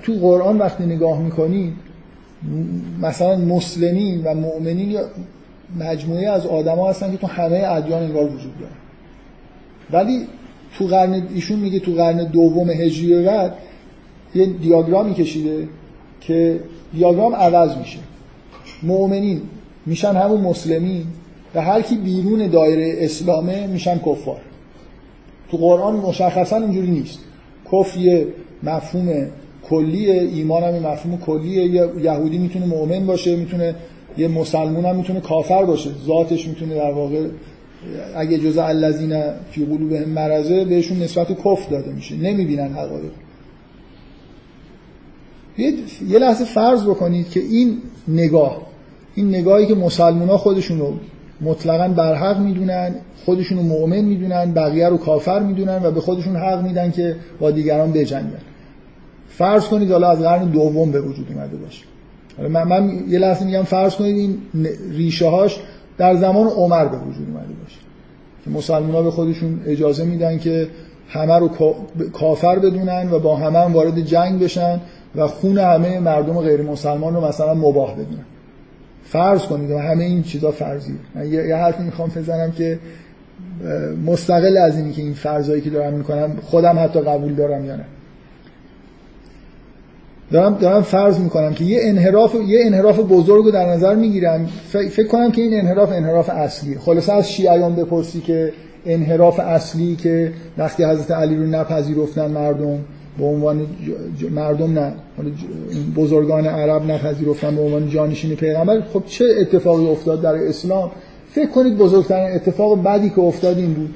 تو قرآن وقتی نگاه می‌کنید مثلا مسلمین و مؤمنین یا مجموعه از آدما هستن که تو همه ادیان انگار وجود داره. ولی تو قرن ایشون میگه تو قرن دوم هجری بعد یه دیاگرامی کشیده که دیاگرام عوض میشه. مؤمنین میشن همون مسلمین و هر کی بیرون دایره اسلامه میشن کفار. تو قرآن مشخصا اینجوری نیست. کفر یه مفهوم کلیه ایمان هم مفهوم کلیه. یه یهودی می‌تونه مؤمن باشه می‌تونه یه مسلمون هم می‌تونه کافر باشه. ذاتش می‌تونه در واقع اگه جزء الذین فی قلوبهم مرضه بهشون نسبت کفر داده میشه. نمی‌بینن حقایق. یه لحظه فرض بکنید که این نگاه این نگاهی که مسلمان ها خودشون رو مطلقا برحق می‌دونن خودشون رو مؤمن می‌دونن بقیه رو کافر می‌دونن و به خودشون حق میدن که با دیگران بجنگن. فرض کنید حالا از قرن دوم به وجود اومده باشه. من, من یه لحظه میگم فرض کنید این ریشه هاش در زمان عمر به وجود اومده باشه. که مسلمان ها به خودشون اجازه میدن که همه رو کافر بدونن و با همه هم وارد جنگ بشن و خون همه مردم غیر مسلمان رو مثلا مباه بدونن. فرض کنید و همه این چیزا فرضیه. من یه حرفی می‌خوام بزنم که مستقل از اینی که این فرضایی که دارم می‌کنم خودم حتی قبول دارم یا نه. دارم, دارم فرض می‌کنم که یه انحراف یه انحراف بزرگ رو در نظر می‌گیرم. فکر کنم که این انحراف انحراف اصلی. خلاصه از شیعیان بپرسی که انحراف اصلی که وقتی حضرت علی رو نپذیرفتن مردم به عنوان مردم نه. بزرگان عرب نپذیرفتن به عنوان جانشین پیغمبر. خب چه اتفاقی افتاد در اسلام؟ فکر کنید بزرگترین اتفاق بعدی که افتاد این بود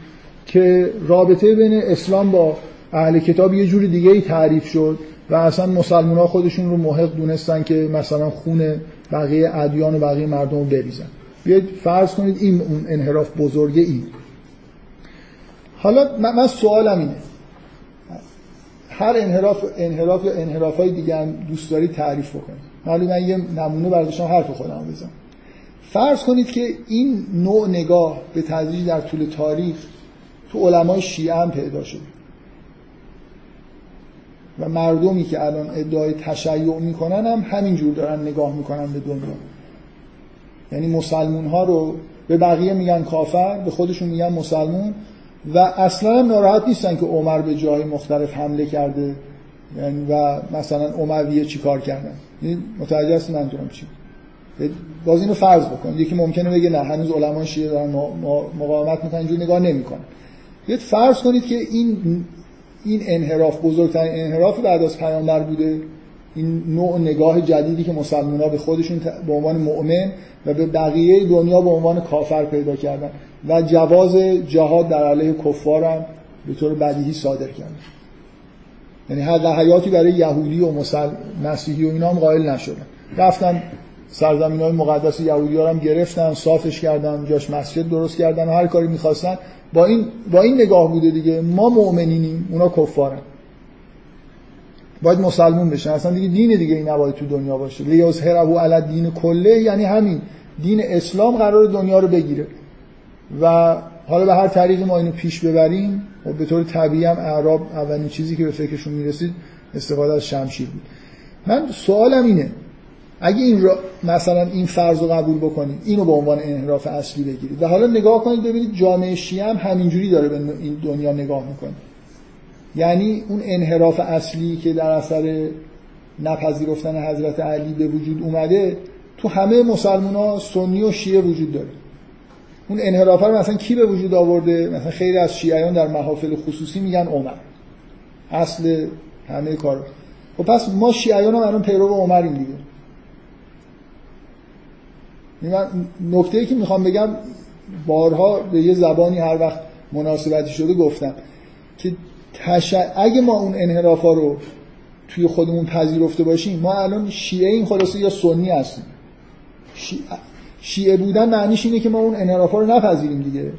که رابطه بین اسلام با اهل کتاب یه جور دیگه ای تعریف شد. و اصلا مسلمان ها خودشون رو محق دونستن که مثلا خون بقیه ادیان و بقیه مردم رو بریزن. بیاید فرض کنید این اون انحراف بزرگه ای. حالا من سوالم اینه. هر انحراف انحراف یا انحراف های دیگه هم دوست دارید تعریف بکنید. حالا من یه نمونه برداشتم حرف خودم بزنم. فرض کنید که این نوع نگاه به تدریج در طول تاریخ تو علمای شیعه هم پیدا شده. و مردمی که الان ادعای تشیع می‌کنن هم همینجور دارن نگاه می‌کنن به دنیا. یعنی مسلمون ها رو به بقیه میگن کافر به خودشون میگن مسلمون و اصلا ناراحت نیستن که عمر به جای مختلف حمله کرده یعنی و مثلا امویه چی کار کردن یعنی متوجه هستی منظورم چی؟ باز اینو فرض بکنید یکی ممکنه بگه نه هنوز علما شیعه دارن مقاومت می‌کنن اینجور نگاه نمی‌کنن. بیاید فرض کنید که این این انحراف بزرگترین انحراف بعد از پیامبر بوده. این نوع نگاه جدیدی که مسلمان ها به خودشون به عنوان مؤمن و به بقیه دنیا به عنوان کافر پیدا کردن و جواز جهاد در علیه کفار هم به طور بدیهی صادر کردن. یعنی هر حیاتی برای یهودی و مسل... مسیحی و اینا هم قائل نشدن. رفتن سرزمین های مقدس یهودی ها هم گرفتن صافش کردن جاش مسجد درست کردن و هر کاری می‌خواستن. با این, با این نگاه بوده دیگه. ما مؤمنینیم اونا کفارن. باید مسلمون بشن. اصلا دیگه دین دیگه این نباید تو دنیا باشه. هرهو علی دین کله یعنی همین. دین اسلام قرار دنیا رو بگیره. و حالا به هر طریقی ما اینو پیش ببریم و به طور طبیعی هم اعراب اولین چیزی که به فکرشون می‌رسید استفاده از شمشیر بود. من سوالم اینه اگه این را مثلا این فرض رو قبول بکنید اینو به عنوان انحراف اصلی بگیرید. و حالا نگاه کنید ببینید جامعه شیعه هم همینجوری داره به این دنیا نگاه می‌کنه. یعنی اون انحراف اصلی که در اثر نپذیرفتن حضرت علی به وجود اومده تو همه مسلمان ها سنی و شیعه وجود داره. اون انحراف رو مثلا کی به وجود آورده؟ مثلا خیلی از شیعیان در محافل خصوصی میگن عمر. اصل همه کار خب پس ما شیعیان هم الان پیرو عمریم دیگه. نکته ای که می‌خوام بگم بارها به یه زبانی هر وقت مناسبتی شده گفتم که تش... اگه ما اون انحراف ها رو توی خودمون پذیرفته باشیم ما الان شیعه این خلاصه یا سنی هستیم. شیعه بودن معنیش اینه که ما اون انحراف ها رو نپذیریم دیگه.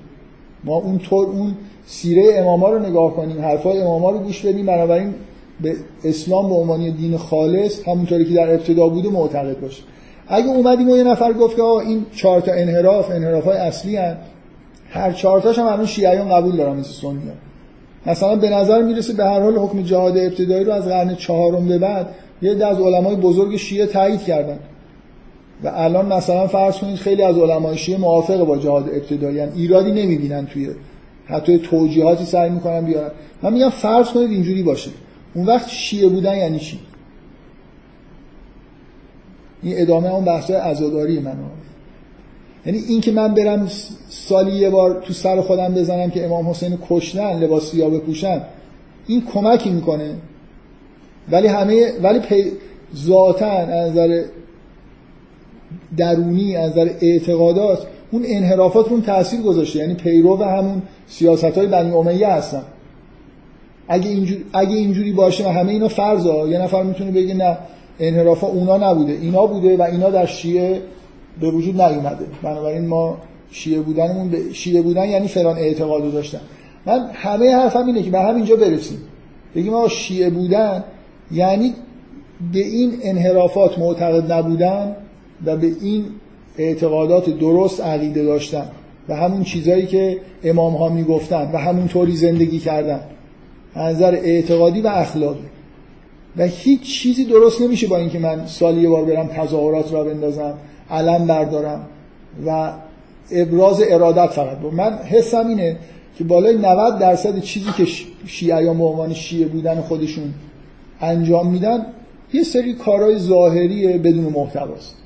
ما اون طور اون سیره اماما رو نگاه کنیم حرفای اماما رو گوش بدیم بنابراین به اسلام به عنوان دین خالص همونطوری که در ابتدا بوده معتقد باشیم اگه اومدیم و یه نفر گفت که این چهار تا انحراف انحراف های اصلی هست هر چهار تاش هم شیعیان قبول دارن مثل سنی مثلا به نظر می‌رسه به هر حال حکم جهاد ابتدایی رو از قرن چهارم به بعد یه از علمای بزرگ شیعه تایید کردن. و الان مثلا فرض کنید خیلی از علمای شیعه موافق با جهاد ابتدایی هم ایرادی نمی‌بینن توی حتی توجیهاتی سعی می‌کنن بیارن. من میگم فرض کنید اینجوری باشه. اون وقت شیعه بودن یعنی چی؟ این ادامه اون بحث عزاداری من یعنی این که من برم سالی یه بار تو سر خودم بزنم که امام حسین کشتن لباس سیاه بپوشم این کمکی می‌کنه. ولی همه ولی پی ذاتا از نظر درونی از نظر اعتقادات اون انحرافات رو تاثیر گذاشته. یعنی پیرو و همون سیاست های بنی امیه هستن. اگه اینجوری, اگه اینجوری باشه همه اینا فرضا یه نفر می‌تونه بگه نه انحراف اونا نبوده. اینا بوده و اینا در شیعه به وجود نیومده. بنابراین ما شیعه بودنمون به شیعه بودن یعنی فلان اعتقاد داشتن. من همه حرفم اینه که به همینجا برسیم. بگیم ما شیعه بودن یعنی به این انحرافات معتقد نبودن و به این اعتقادات درست عقیده داشتن و همون چیزهایی که امام ها می‌گفتن و همونطوری زندگی کردن. نظر اعتقادی و اخلاقی. و هیچ چیزی درست نمیشه با اینکه من سالی یه بار برم تظاهرات را بندازم علم بردارم و ابراز ارادت فقط. بود من حسم اینه که بالای 90 درصد چیزی که شیعیان به عنوان شیعه بودن خودشون انجام میدن یه سری کارهای ظاهری بدون محتواست.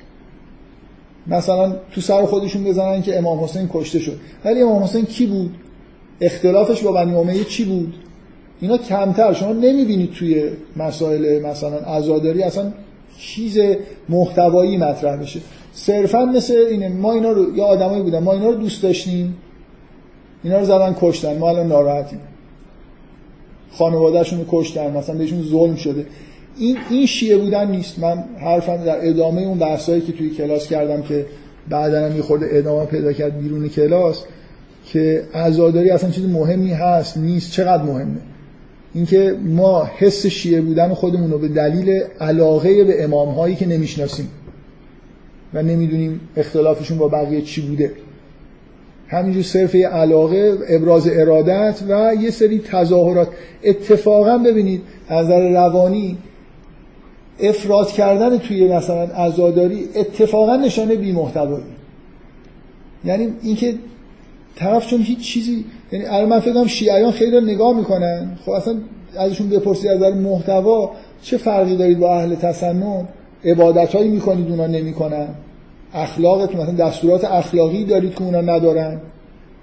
مثلا تو سر خودشون بزنن که امام حسین کشته شد. ولی امام حسین کی بود؟ اختلافش با بنی امیه چی بود؟ اینا کمتر. شما نمی‌بینید توی مسائل مثلا عزاداری اصلا چیز محتوایی مطرح بشه. صرفا مثل اینه ما اینا رو یا آدمایی بودن ما اینا رو دوست داشتیم. اینا رو زدن کشتن ما الان ناراحتیم. خانوادهشون رو کشتن مثلا بهشون ظلم شده. این این شیعه بودن نیست. من حرفم در ادامه اون بحثایی که توی کلاس کردم که بعدا هم خورده ادامه پیدا کرد بیرون کلاس که عزاداری اصلا چیز مهمی هست نیست. چقدر مهمه؟ اینکه ما حس شیعه بودن خودمون رو به دلیل علاقه به امام هایی که نمی‌شناسیم و نمی‌دونیم اختلافشون با بقیه چی بوده. همینجور صرف علاقه ابراز ارادت و یه سری تظاهرات. اتفاقا ببینید از نظر روانی افراد کردن توی مثلا عزاداری اتفاقا نشانه بی محتوایی یعنی اینکه طرف چون هیچ چیزی یعنی الان من فکر شیعیان خیلی نگاه می‌کنن. خب اصلا ازشون بپرسید از نظر محتوا چه فرقی دارید با اهل تسنن؟ عبادت هایی می‌کنید اونا نمی‌کنن؟ اخلاقتون مثلا دستورات اخلاقی دارید که اونا ندارن؟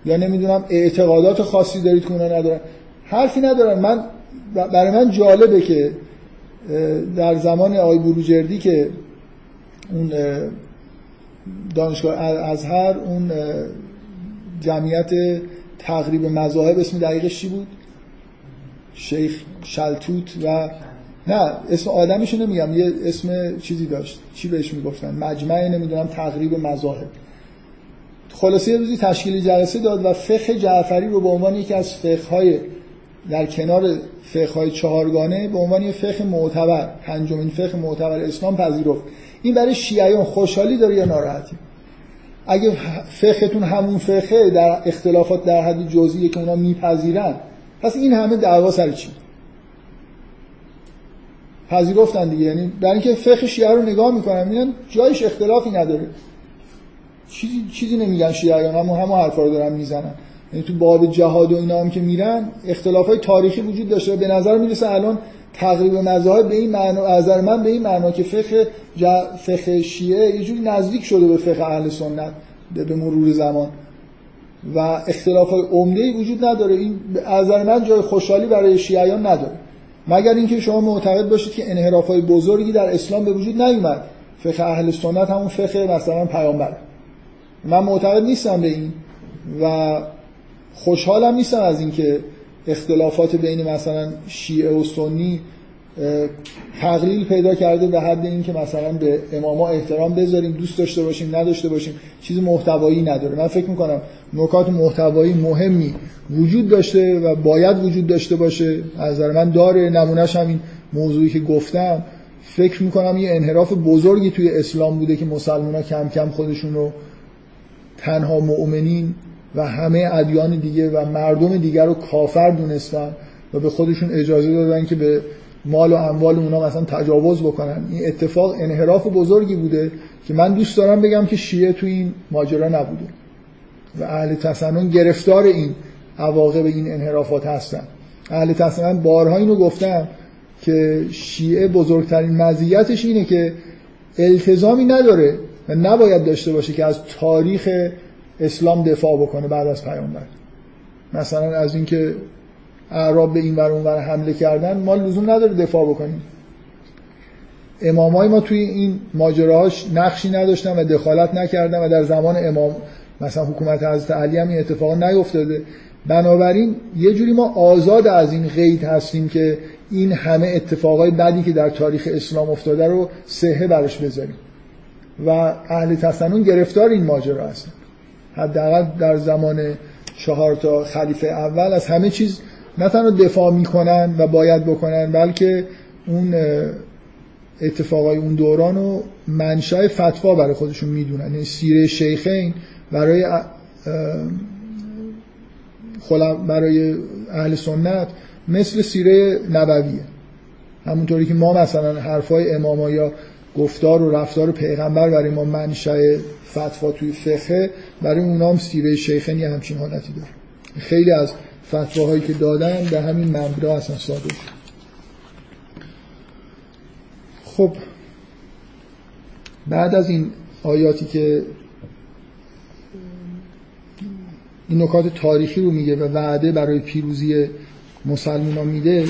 یا نمی‌دونم اعتقادات خاصی دارید که اونا ندارن؟ حرفی ندارن. من برای من جالبه که در زمان آقای بروجردی که اون دانشگاه ازهر اون جمعیت تقریب مذاهب اسم دقیقش چی بود؟ شیخ شلتوت و نه اسم آدمشو نمیگم یه اسم چیزی داشت. چی بهش می‌گفتن؟ مجمع نمی‌دونم تقریب مذاهب. خلاصه یه روزی تشکیل جلسه داد و فقه جعفری رو به عنوان یکی از فقه در کنار فقه چهارگانه به عنوان یه فقه معتبر پنجمین فقه معتبر اسلام پذیرفت. این برای شیعیان خوشحالی داره یا ناراحتی؟ اگه فقهتون همون فقه در اختلافات در حد جزئیه که اونا میپذیرن پس این همه دعوا سر چی؟ پذیرفتن دیگه. یعنی برای اینکه فقه شیعه رو نگاه می‌کنن میگن جایش اختلافی نداره. چیزی چیزی نمیگن شیعیان همون همون حرفا رو دارن می‌زنن. یعنی تو باب جهاد و اینا هم که میرن اختلافای تاریخی وجود داشته به نظر می‌رسه الان تقریب مذاهب به این معنا از من به این معنا که فقه فقه شیعه یه جوری نزدیک شده به فقه اهل سنت به مرور زمان. و اختلاف عمده وجود نداره. این از من جای خوشحالی برای شیعیان نداره. مگر اینکه شما معتقد باشید که انحراف های بزرگی در اسلام به وجود نیومد. فقه اهل سنت همون فقه مثلا پیامبر. من معتقد نیستم به این و خوشحالم نیستم از اینکه اختلافات بین مثلا شیعه و سنی تقلیل پیدا کرده به حد اینکه مثلا به اماما احترام بذاریم دوست داشته باشیم نداشته باشیم چیز محتوایی نداره. من فکر می‌کنم نکات محتوایی مهمی وجود داشته و باید وجود داشته باشه. از نظر من داره نمونهش همین موضوعی که گفتم. فکر می‌کنم یه انحراف بزرگی توی اسلام بوده که مسلمان ها کم کم خودشون رو تنها مؤمنین و همه ادیان دیگه و مردم دیگر رو کافر دونستن و به خودشون اجازه دادن که به مال و اموال اونا مثلا تجاوز بکنن. این اتفاق انحراف بزرگی بوده که من دوست دارم بگم که شیعه تو این ماجرا نبوده و اهل تسنن گرفتار این عواقب این انحرافات هستن. اهل تسنن بارها اینو گفتم که شیعه بزرگترین مزیتش اینه که التزامی نداره و نباید داشته باشه که از تاریخ اسلام دفاع بکنه بعد از پیامبر. مثلا از اینکه اعراب به این ور اون ور حمله کردن ما لزوم نداره دفاع بکنیم. امامای ما توی این ماجراهاش نقشی نداشتن و دخالت نکردن و در زمان امام مثلا حکومت حضرت علی هم این اتفاق نیفتاده. بنابراین یه جوری ما آزاد از این قید هستیم که این همه اتفاقای بدی که در تاریخ اسلام افتاده رو سهه براش بذاریم. و اهل تسنن گرفتار این ماجرا هستن. حداقل در زمان چهار تا خلیفه اول از همه چیز نه تنها دفاع می‌کنن و باید بکنن بلکه اون اتفاقای اون دوران و منشأ فتوا برای خودشون می‌دونن. یعنی سیره شیخین برای برای اهل سنت مثل سیره نبویه. همونطوری که ما مثلا حرفای اماما یا گفتار و رفتار پیغمبر برای ما منشأ فتوا توی فقه برای اونام سیره شیخین یه همچین حالتی داره. خیلی از فتواهایی که دادن به همین مبدا اصلا صادر خب بعد از این آیاتی که این نکات تاریخی رو میگه و وعده برای پیروزی مسلمان میده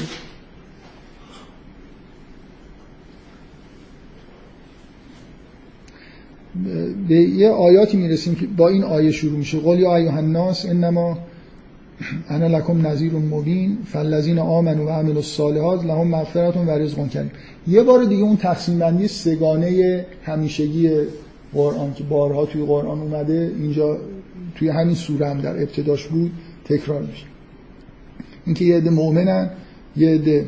به یه آیاتی می‌رسیم که با این آیه شروع میشه. قول یا ایها الناس انما انا لکم نذیر مبین فالذین آمنوا و عملوا الصالحات لهم مغفرت و رزق کریم. یه بار دیگه اون تقسیم بندی سگانه همیشگی قرآن که بارها توی قرآن اومده اینجا توی همین سوره هم در ابتداش بود تکرار میشه. اینکه یه عده مؤمنن یه عده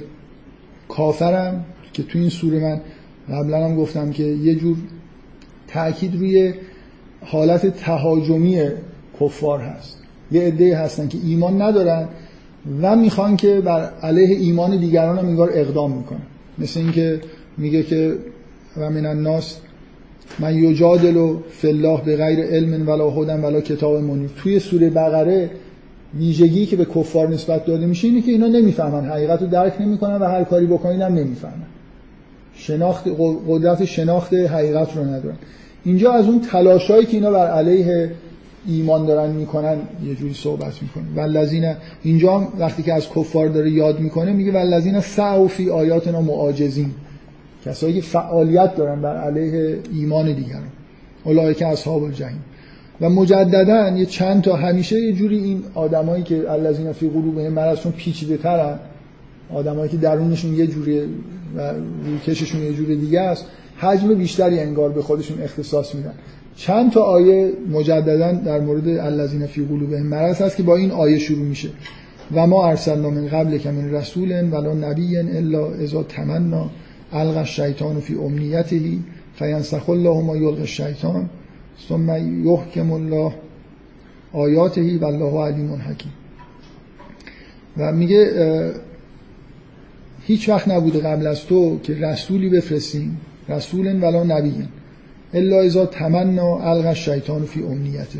کافرن که توی این سوره من قبلا هم گفتم که یه جور تاکید روی حالت تهاجمی کفار هست. یه عده هستن که ایمان ندارن و می‌خوان که بر علیه ایمان دیگران هم انگار اقدام می‌کنن. مثل اینکه میگه که و من الناس من یجادل و فلاح به غیر علم ولا هدن ولا کتاب منیر. توی سوره بقره ویژگی که به کفار نسبت داده میشه اینه که اینا نمی‌فهمن حقیقت رو درک نمی‌کنن و هر کاری بکنین هم نمی‌فهمن. شناخت قدرت شناخت حقیقت رو ندارن. اینجا از اون تلاشایی که اینا بر علیه ایمان دارن می‌کنن یه جوری صحبت می‌کنه. والذین اینجا وقتی که از کفار داره یاد می‌کنه میگه والذین سعوا فی آیاتنا معاجزین. کسایی که فعالیت دارن بر علیه ایمان دیگران. اولئک که اصحاب الجحیم. و مجددا یه چند تا همیشه یه جوری این آدمایی که الذین فی قلوبهم مرض چون آدمایی که درونشون یه جوری و روکششون یه جوری دیگه است حجم بیشتری انگار به خودشون اختصاص میدن. چند تا آیه مجددا در مورد الذین فی قلوبهم مرض هست که با این آیه شروع میشه. و ما ارسلنا من قبل که من رسول ولا نبی الا اذا تمنا الق الشیطان فی امنیته فینسخ الله ما یلقی الشیطان ثم یحکم الله آیاته و الله علیم حکیم. و میگه هیچ وقت نبوده قبل از تو که رسولی بفرستیم. رسول ولا نبی الا اذا تمنا الق شیطان فی امنیته.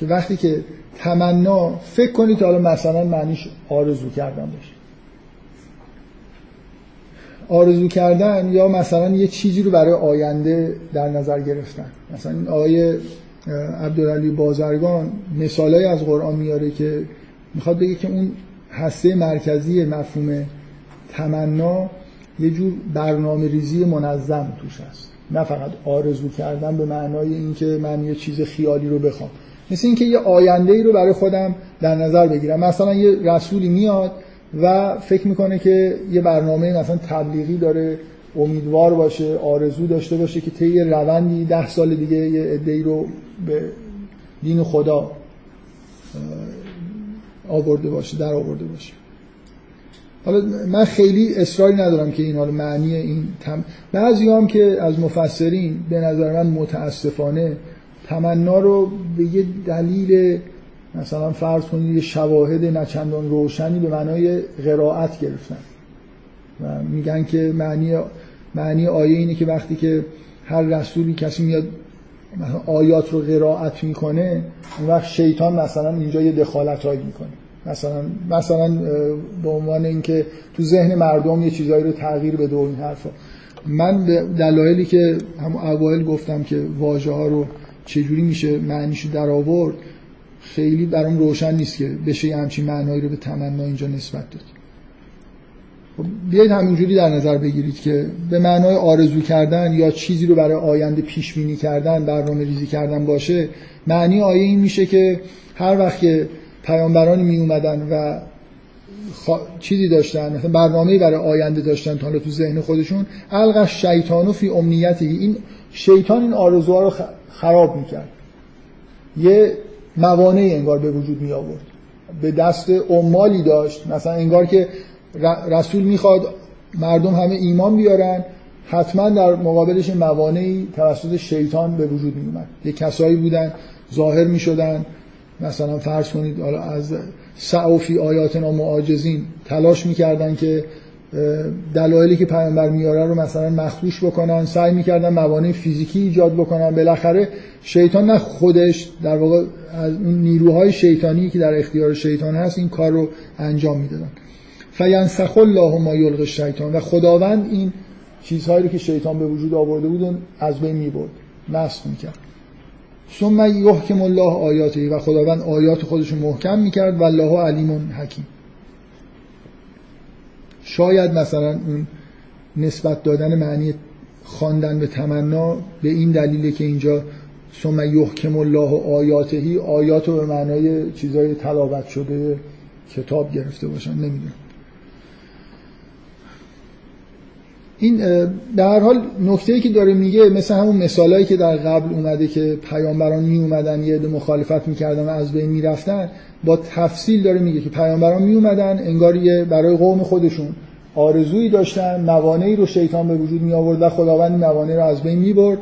که وقتی که تمنا فکر کنید حالا مثلا معنیش آرزو کردن باشه. آرزو کردن یا مثلا یه چیزی رو برای آینده در نظر گرفتن. مثلا این آقای عبدالعلی بازرگان مثالای از قرآن میاره که می‌خواد بگه که اون هسته مرکزی مفهوم تمنا یه جور برنامه ریزی منظم توش هست. نه فقط آرزو کردن به معنای اینکه من یه چیز خیالی رو بخوام. مثل اینکه یه آینده ای رو برای خودم در نظر بگیرم. مثلا یه رسولی میاد و فکر می‌کنه که یه برنامه مثلا تبلیغی داره امیدوار باشه آرزو داشته باشه که طی روندی ده سال دیگه یه عده‌ای رو به دین خدا آورده باشه در آورده باشه. حالا من خیلی اصراری ندارم که این حالا معنی این تم... بعضی هم که از مفسرین به نظر من متاسفانه تمنا رو به یه دلیل مثلا فرض کنید یه شواهد نچندان روشنی به معنای قرائت گرفتن. و میگن که معنی معنی آیه اینه که وقتی که هر رسولی کسی میاد آیات رو قرائت می‌کنه اون وقت شیطان مثلا اینجا یه دخالت هایی می‌کنه. مثلا مثلا به عنوان اینکه تو ذهن مردم یه چیزایی رو تغییر بده و این حرفا. من به دلایلی که هم اوایل گفتم که واژه ها رو چجوری میشه معنیش در آورد خیلی برام روشن نیست که بشه یه همچین معنایی رو به تمنا اینجا نسبت داد. خب بیایید همینجوری در نظر بگیرید که به معنای آرزو کردن یا چیزی رو برای آینده پیش بینی کردن برنامه ریزی کردن باشه معنی آیه این میشه که هر وقت که پیامبرانی می اومدن و چیزی داشتن مثلا برنامه‌ای برای آینده داشتن تا تو ذهن خودشون. الق شیطانو فی امنیتی. این شیطان این آرزوها رو خراب می‌کرد. یه موانعی انگار به وجود می آورد به دست عمالی داشت. مثلا انگار که رسول می‌خواد مردم همه ایمان بیارن. حتما در مقابلش موانعی توسط شیطان به وجود می اومد یه کسایی بودن ظاهر می شدن مثلا فرض کنید حالا از سعوفی آیاتنا معاجزین تلاش می‌کردن که دلایلی که پیامبر میاره رو مثلا مخدوش بکنن سعی می‌کردن موانع فیزیکی ایجاد بکنن. بالاخره شیطان نه خودش در واقع از اون نیروهای شیطانی که در اختیار شیطان هست این کار رو انجام می‌دادن. فینسخ الله ما یلقی شیطان و خداوند این چیزهایی رو که شیطان به وجود آورده بود از بین می‌برد. نسخ می‌کرد. ثم یحکم الله آیاته و خداوند آیات خودش رو محکم می‌کرد و الله علیم حکیم. شاید مثلا اون نسبت دادن معنی خواندن به تمنا به این دلیله که اینجا ثم یحکم الله آیاتهی آیات رو به معنای چیزای تلاوت شده کتاب گرفته باشن نمی‌دونم. این در حال نکته که داره میگه مثل همون مثالایی که در قبل اومده که پیامبران می اومدن یه عده مخالفت می‌کردن و از بین می‌رفتن با تفصیل داره میگه که پیامبران می اومدن انگار یه برای قوم خودشون آرزویی داشتن موانعی رو شیطان به وجود می آورد و خداوند موانع رو از بین می برد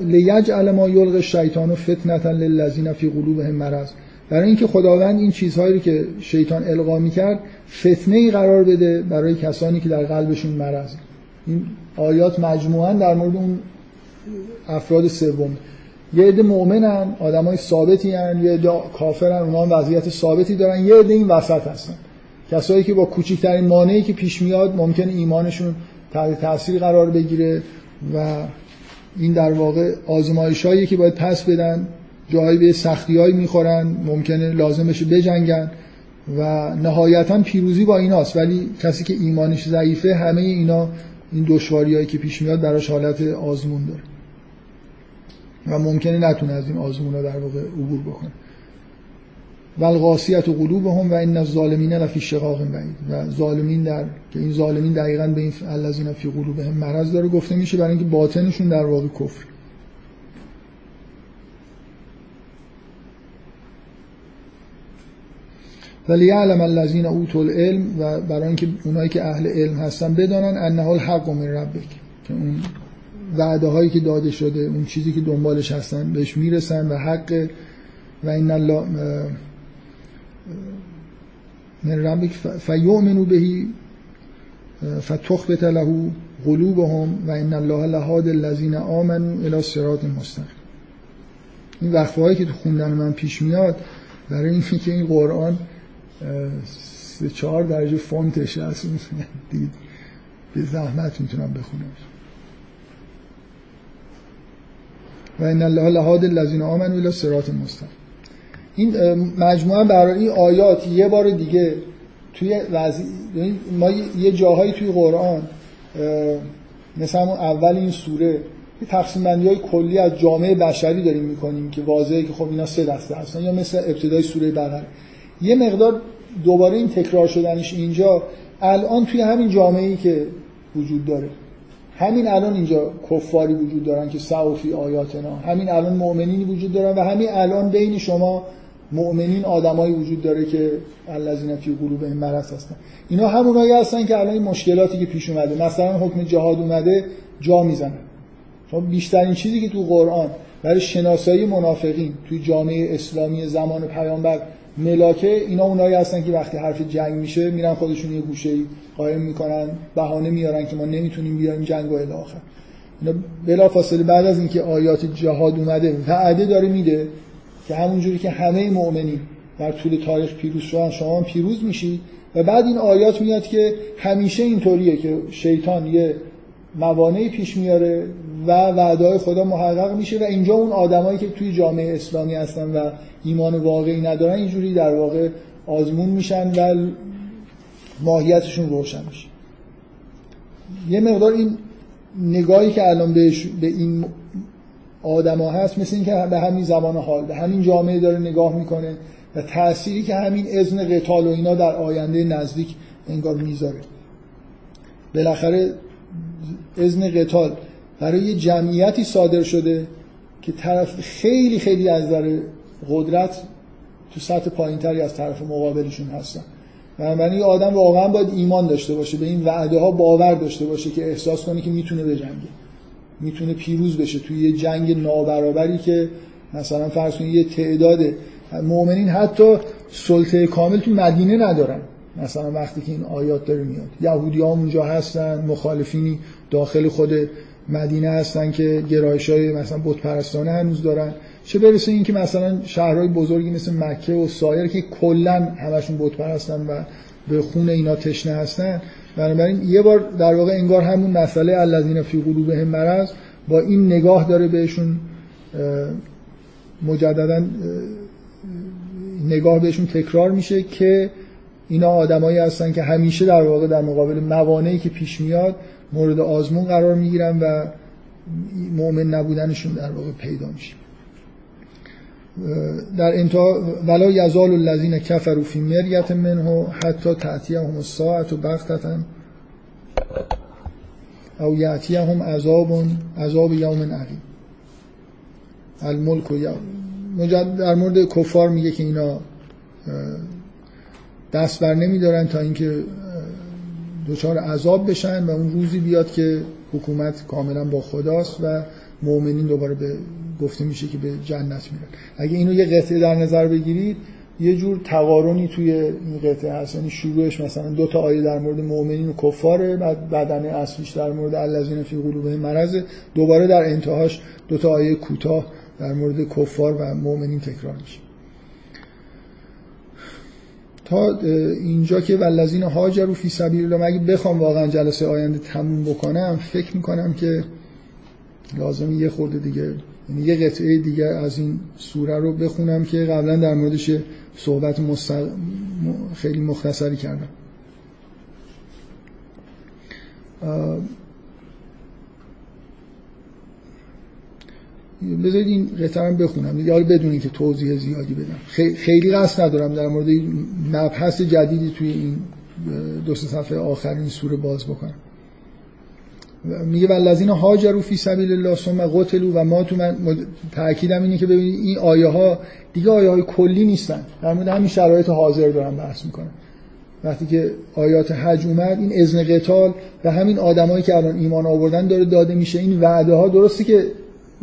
لیجعل ما یلق الشیطان فتنة للذین فی قلوبهم مرض. برای اینکه خداوند این چیزهایی رو که شیطان القا می‌کرد فتنه ای قرار بده برای کسانی که در قلبشون مرض. این آیات مجموعا در مورد اون افراد سوم. یه عده مؤمنن آدمای ثابتی هن یه عده کافرن اونها وضعیت ثابتی دارن. یه عده این وسط هستن. کسایی که با کوچکترین مانعی که پیش میاد ممکن ایمانشون تحت تاثیر قرار بگیره و این در واقع آزمایشایی که باید پس بدن. جایی به سختی می‌خورن ممکنه لازم بشه بجنگن و نهایتا پیروزی با ایناست. ولی کسی که ایمانش ضعیفه همه اینا این دشواریایی که پیش میاد براش حالت آزمون داره. و ممکنه نتونه از این آزمون رو در واقع عبور بکنه. و الغاسیت و قلوبهم و این الظالمین لفی شقاق بعید. و ظالمین در که این ظالمین دقیقا به این الذین فی قلوبهم مرض داره. گفته میشه برای اینکه باطنشون در واقع کفر. ولی یعلم الذین اوتوا العلم و برای اینکه اونایی که اهل علم هستن بدانن انه الحق من ربک. که اون وعده هایی که داده شده اون چیزی که دنبالش هستن بهش می‌رسن و حق و این الله من ربک فیؤمنوا بهی فتخبت له قلوبهم و ان الله لهاد الذین آمنوا الى صراط مستقیم. این وقفه که تو خوندن من پیش میاد برای اینکه که این قرآن سه چهار درجه فونتش هست دید. به زحمت می‌تونم بخونم. و این الله لهاد الذین آمنوا الى صراط مستقیم. این مجموعه برای آیات یه بار دیگه توی وضع... ما یه جاهایی توی قرآن مثل همون اول این سوره یه تقسیم بندی های کلی از جامعه بشری داریم می‌کنیم که واضحه که خب اینا سه دسته هستن یا مثل ابتدای سوره بقره. یه مقدار دوباره این تکرار شدنش اینجا الان توی همین جامعه ای که وجود داره. همین الان اینجا کفاری وجود دارن که سعوفی آیاتنا. همین الان مؤمنینی وجود دارن و همین الان بین شما مؤمنین آدمایی وجود داره که الذین فی قلوبهم مرض هستن. اینا همونایی هستن که الان این مشکلاتی که پیش اومده. مثلا حکم جهاد اومده جا می‌زنن. چون بیشترین چیزی که تو قرآن برای شناسایی منافقین توی جامعه اسلامی زمان پیامبر ملاکه اینا اونایی هستن که وقتی حرف جنگ میشه میرن خودشون یه گوشه قایم می‌کنن بهانه میارن که ما نمی‌تونیم بیایم جنگ و الی آخر اینا بلافاصله بعد از اینکه آیات جهاد اومده وعده داره میده که همونجوری که همه مؤمنین در طول تاریخ پیروز شدن شما پیروز میشید و بعد این آیات میاد که همیشه اینطوریه که شیطان یه موانعی پیش میاره و وعده خدا محقق میشه و اینجا اون آدمایی که توی جامعه اسلامی هستن و ایمان واقعی ندارن اینجوری در واقع آزمون میشن و ماهیتشون روشن میشه. یه مقدار این نگاهی که الان بهش به این آدما هست مثل اینکه به همین زمان حال به همین جامعه داره نگاه می‌کنه و تأثیری که همین اذن قتال و اینا در آینده نزدیک انگار می‌ذاره. بالاخره اذن قتال برای یه جمعیتی صادر شده که طرف خیلی خیلی از نظر قدرت تو سطح پایینتری از طرف مقابلشون هستن. بنابراین آدم واقعا باید ایمان داشته باشه به این وعده ها باور داشته باشه که احساس کنه که می‌تونه بجنگه می‌تونه پیروز بشه توی یه جنگ نابرابری که مثلا فرض کنید یه تعداد مؤمنین حتی سلطه کامل تو مدینه ندارن. مثلا وقتی که این آیات داره میاد. یهودی ها اونجا هستن مخالفینی داخل خود مدینه هستن که گرایش های مثلا بت پرستانه هنوز دارن. چه برسه این که مثلا شهرهای بزرگی مثل مکه و سایر که کلا همشون بت پرستن و به خون اینا تشنه هستن بنابراین یه بار در واقع انگار همون مسئله الذین فی قلوبهم مرض با این نگاه داره بهشون مجددا نگاه بهشون تکرار میشه که اینا آدمایی هستن که همیشه در واقع در مقابل موانعی که پیش میاد مورد آزمون قرار می‌گیرن و مؤمن نبودنشون در واقع پیدا میشه. در انتها ولا یزال الذین کفروا فی مریت منه حتی تأتیهم الساعه بغتة او یأتیهم عذاب عذاب یوم عظیم الملک و در مورد کفار میگه که اینا دست بر نمیدارن تا اینکه دچار عذاب بشن و اون روزی بیاد که حکومت کاملا با خداست و مؤمنین دوباره به گفته میشه که به جنت میرن. اگه اینو یه قطعه در نظر بگیرید یه جور تقارنی توی این قطعه هست. یعنی شروعش مثلا دو تا آیه در مورد مؤمنین و کفاره بعد بدن اصلیش در مورد الذین فی قلوبهم مرض. دوباره در انتهاش دو تا آیه کوتاه در مورد کفار و مؤمنین تکرار میشه. تا اینجا که ولذین هاجروا فی سبیل الله مگه بخوام واقعا جلسه آینده تموم بکنم فکر می‌کنم که لازم یه خورده دیگه یعنی یه قطعه دیگه از این سوره رو بخونم که قبلا در موردش صحبت مستق... خیلی مختصری کردم. بذارید این قطعه رو بخونم. حالا بدون که توضیح زیادی بدم. خیلی قصد ندارم در مورد مبحث جدیدی توی این دو سه صفحه آخرین سوره باز بکنم. میگه والذین هاجروا فی سبیل الله ثم قتلوا و ما تو من تاکیدم اینه که ببینید این آیه ها دیگه آیه های کلی نیستن. در مورد همین شرایط حاضر دارم بحث می‌کنم. وقتی که آیات حج اومد این اذن قتال و همین آدمایی که الان ایمان آوردن داره داده میشه. این وعده ها درسته که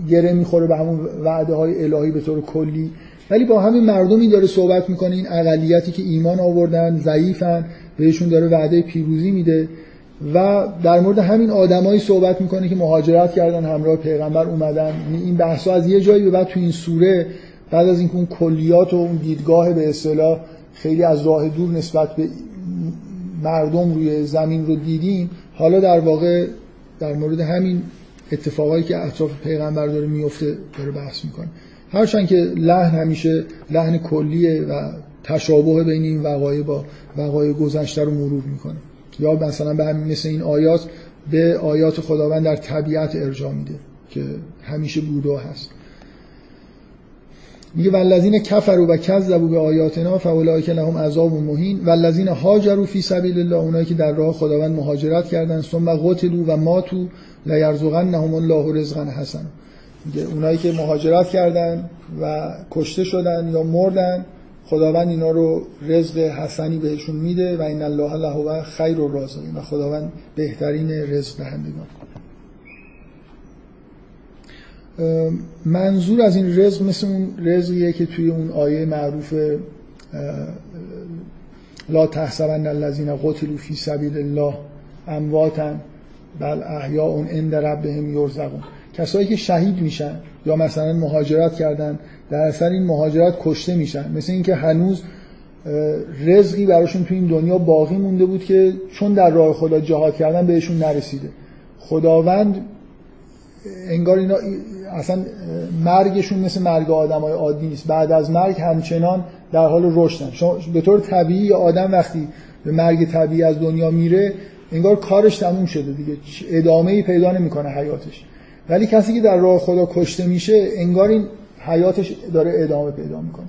گره می‌خوره به همون وعده های الهی به طور کلی. ولی با همین مردمی داره صحبت می‌کنه این اقلیتی که ایمان آوردن ضعیفن بهشون داره وعده پیروزی میده و در مورد همین آدمایی صحبت می‌کنه که مهاجرت کردن همراه پیغمبر اومدن. این بحثا از یه جایی به بعد تو این سوره بعد از اینکه اون کلیات و اون دیدگاه به اصطلاح خیلی از راه دور نسبت به مردم روی زمین رو دیدیم حالا در واقع در مورد همین اتفاقایی که اطراف پیغمبر داره میفته داره بحث می‌کنه. هرچند که لحن همیشه لحن کلیه و تشابه بین این وقایع با وقایع گذشته رو مرور می‌کنه. یا مثلا به همین مثل این آیات به آیات خداوند در طبیعت ارجاع میده که همیشه بوده هست. میگه والذین کفروا و کذبوا به آیاتنا فاولئک لهم عذاب مهین. والذین هاجروا فی سبیل الله اونایی که در راه خداوند مهاجرت کردن ثم قتلوا و ماتوا لا یرزقنهم الله رزقا میگه اونایی که مهاجرت کردن و کشته شدن یا مردن خداوند اینا رو رزق حسنی بهشون میده و این الله له خیر و رازقین و خداوند بهترین رزق دهندگان. منظور از این رزق مثل اون رزقیه که توی اون آیه معروف لا تحسبن الذين قتلوا فی سبیل الله امواتا. بل احیاء عند ربهم یرزقون. کسایی که شهید میشن یا مثلا مهاجرت کردن در اثر این مهاجرت کشته میشن. مثل اینکه هنوز رزقی براشون تو این دنیا باقی مونده بود که چون در راه خدا جهاد کردن بهشون نرسیده. خداوند انگار اینا اصلا مرگشون مثل مرگ آدمای عادی نیست. بعد از مرگ همچنان در حال رشدن. به طور طبیعی آدم وقتی به مرگ طبیعی از دنیا میره انگار کارش تموم شده دیگه. ادامه ای پیدا نمی‌کنه حیاتش. ولی کسی که در راه خدا کشته میشه انگار این حیاتش داره ادامه پیدا می‌کنه.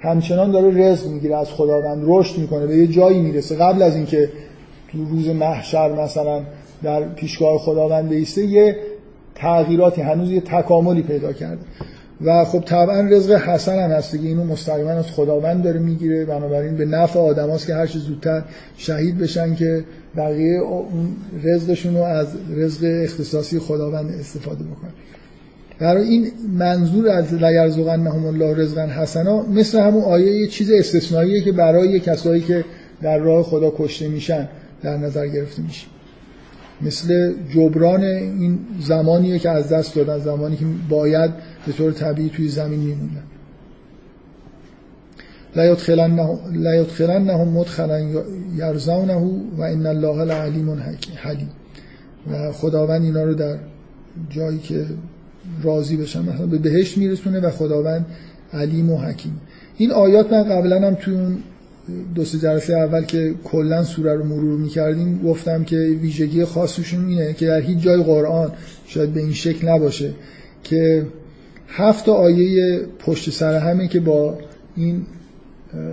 همچنان داره رزق می‌گیره از خداوند رشد می‌کنه به یه جایی می‌رسه. قبل از اینکه تو روز محشر مثلا در پیشگاه خداوند بیسته یه تغییراتی هنوز یه تکاملی پیدا کرده. و خب طبعا رزق حسن هم هست دیگه. اینو مستقیما از خداوند داره می‌گیره. بنابراین به نفع آدم هاست که هرچی زودتر شهید بشن که بقیه اون رزقشون رو از رزق اختصاصی خداوند استفاده بکنن. برای این منظور از لیرزقنهم الله رزقا حسنا مثل همون آیه یه چیز استثنائیه که برای کسایی که در راه خدا کشته میشن در نظر گرفته میشه. مثل جبران این زمانیه که از دست دادن زمانی که باید به طور طبیعی توی زمین میموندن. لا یدخلنهم مدخلا یرزونه و ان الله لعلیم حلیم. و خداوند اینا رو در جایی که راضی بشن مثلا به بهشت میرسونه و خداوند علیم و حکیم. این آیات من قبلا هم توی اون دو سه جلسه اول که کلا سوره رو مرور می‌کردیم گفتم که ویژگی خاصشون اینه که در هیچ جای قرآن شاید به این شکل نباشه که هفت آیه پشت سر همه که با این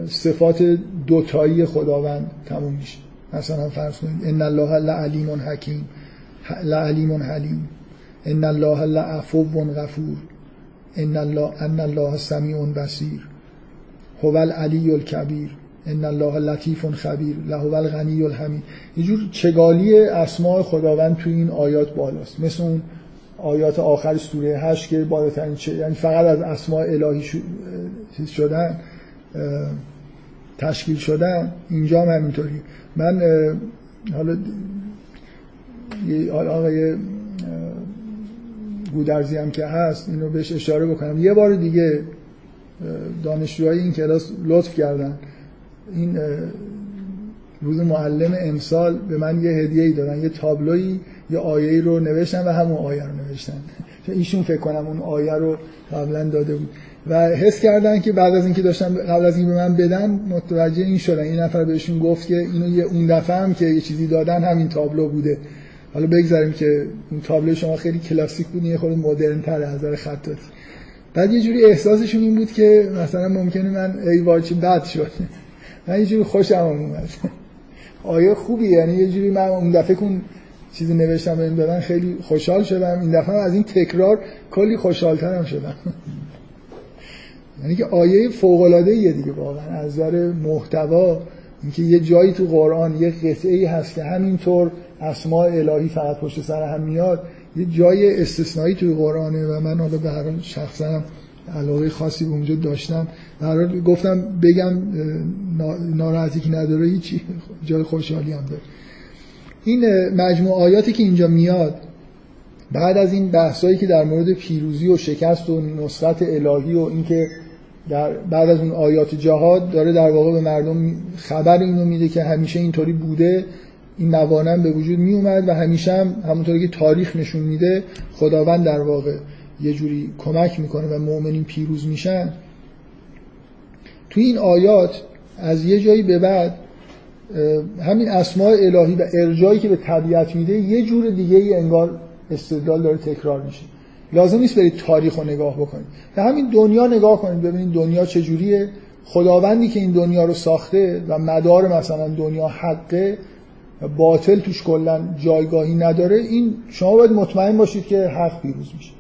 صفات دوتایی خداوند تموم میشه. مثلا فرض کنید ان الله لعلیم حکیم. لعلیم حلیم. ان الله لعفو غفور. ان الله ان الله سمیع بصیر. هو العلی الکبیر. ان الله لطیف خبیر له الغنی الحمید. یه جور چگالی اسماء خداوند تو این آیات بالاست. مثل اون آیات آخر سوره هشت که بالاترین چه یعنی فقط از اسماء الهی شدن تشکیل شدن. اینجا هم همینطوری. من حالا آقای گودرزی هم که هست اینو بهش اشاره بکنم. یه بار دیگه دانشجوهای این کلاس لطف کردن. این روز معلم امسال به من یه هدیه ای دادن یه تابلوی یه آیه رو نوشتن و همون آیه رو نوشتن. ایشون فکر کنم اون آیه رو قبلا داده بود. و حس کردن که بعد از اینکه داشتن قبل از اینکه به من بدن متوجه این شدن. این نفر بهشون گفت که اینو یه اون دفعه هم که یه چیزی دادن همین تابلو بوده. حالا بگذاریم که این تابلو شما خیلی کلاسیک بود یه خورده مدرن تر از نظر خطاطی بعد یه جوری احساسشون این بود که مثلا ممکنه من ای واچی بد شد. من یه جوری خوشم اومد. آیه خوبی؟ یعنی یه جوری من اون دفعه کن چیزی نوشتم بهم دادن خیلی خوشحال شدم. این دفعه از این تکرار کلی خوشحالترم شدم. یعنی که آیه فوق العاده دیگه واقعا. از نظر محتوا اینکه یه جایی تو قرآن یه قطعه ای هست که همینطور اسماء الهی فقط پشت سر هم میاد یه جای استثنایی توی قرآنه و من حالا به هر شخصا علاقه خاصی به اونجا داشتم. در گفتم بگم ناراحتی که نداره هیچی جای خوشحالی هم داره. این مجموع آیاتی که اینجا میاد بعد از این بحثایی که در مورد پیروزی و شکست و نصرت الهی و اینکه در بعد از اون آیات جهاد داره در واقع به مردم خبر اینو میده که همیشه اینطوری بوده این موانم به وجود می اومد و همیشه هم همونطوری که تاریخ نشون میده خداوند در واقع یه جوری کمک می‌کنه و مؤمنین پیروز میشن. توی این آیات از یه جایی به بعد همین اسماع الهی و ارجایی که به طبیعت میده یه جور دیگه ای انگار استدلال داره تکرار میشه. لازم نیست برید تاریخ رو نگاه بکنید. به همین دنیا نگاه کنید ببینید دنیا چجوریه خداوندی که این دنیا رو ساخته و مدار مثلا دنیا حقه باطل توش کلا جایگاهی نداره این شما باید مطمئن باشید که حق پیروز میشه.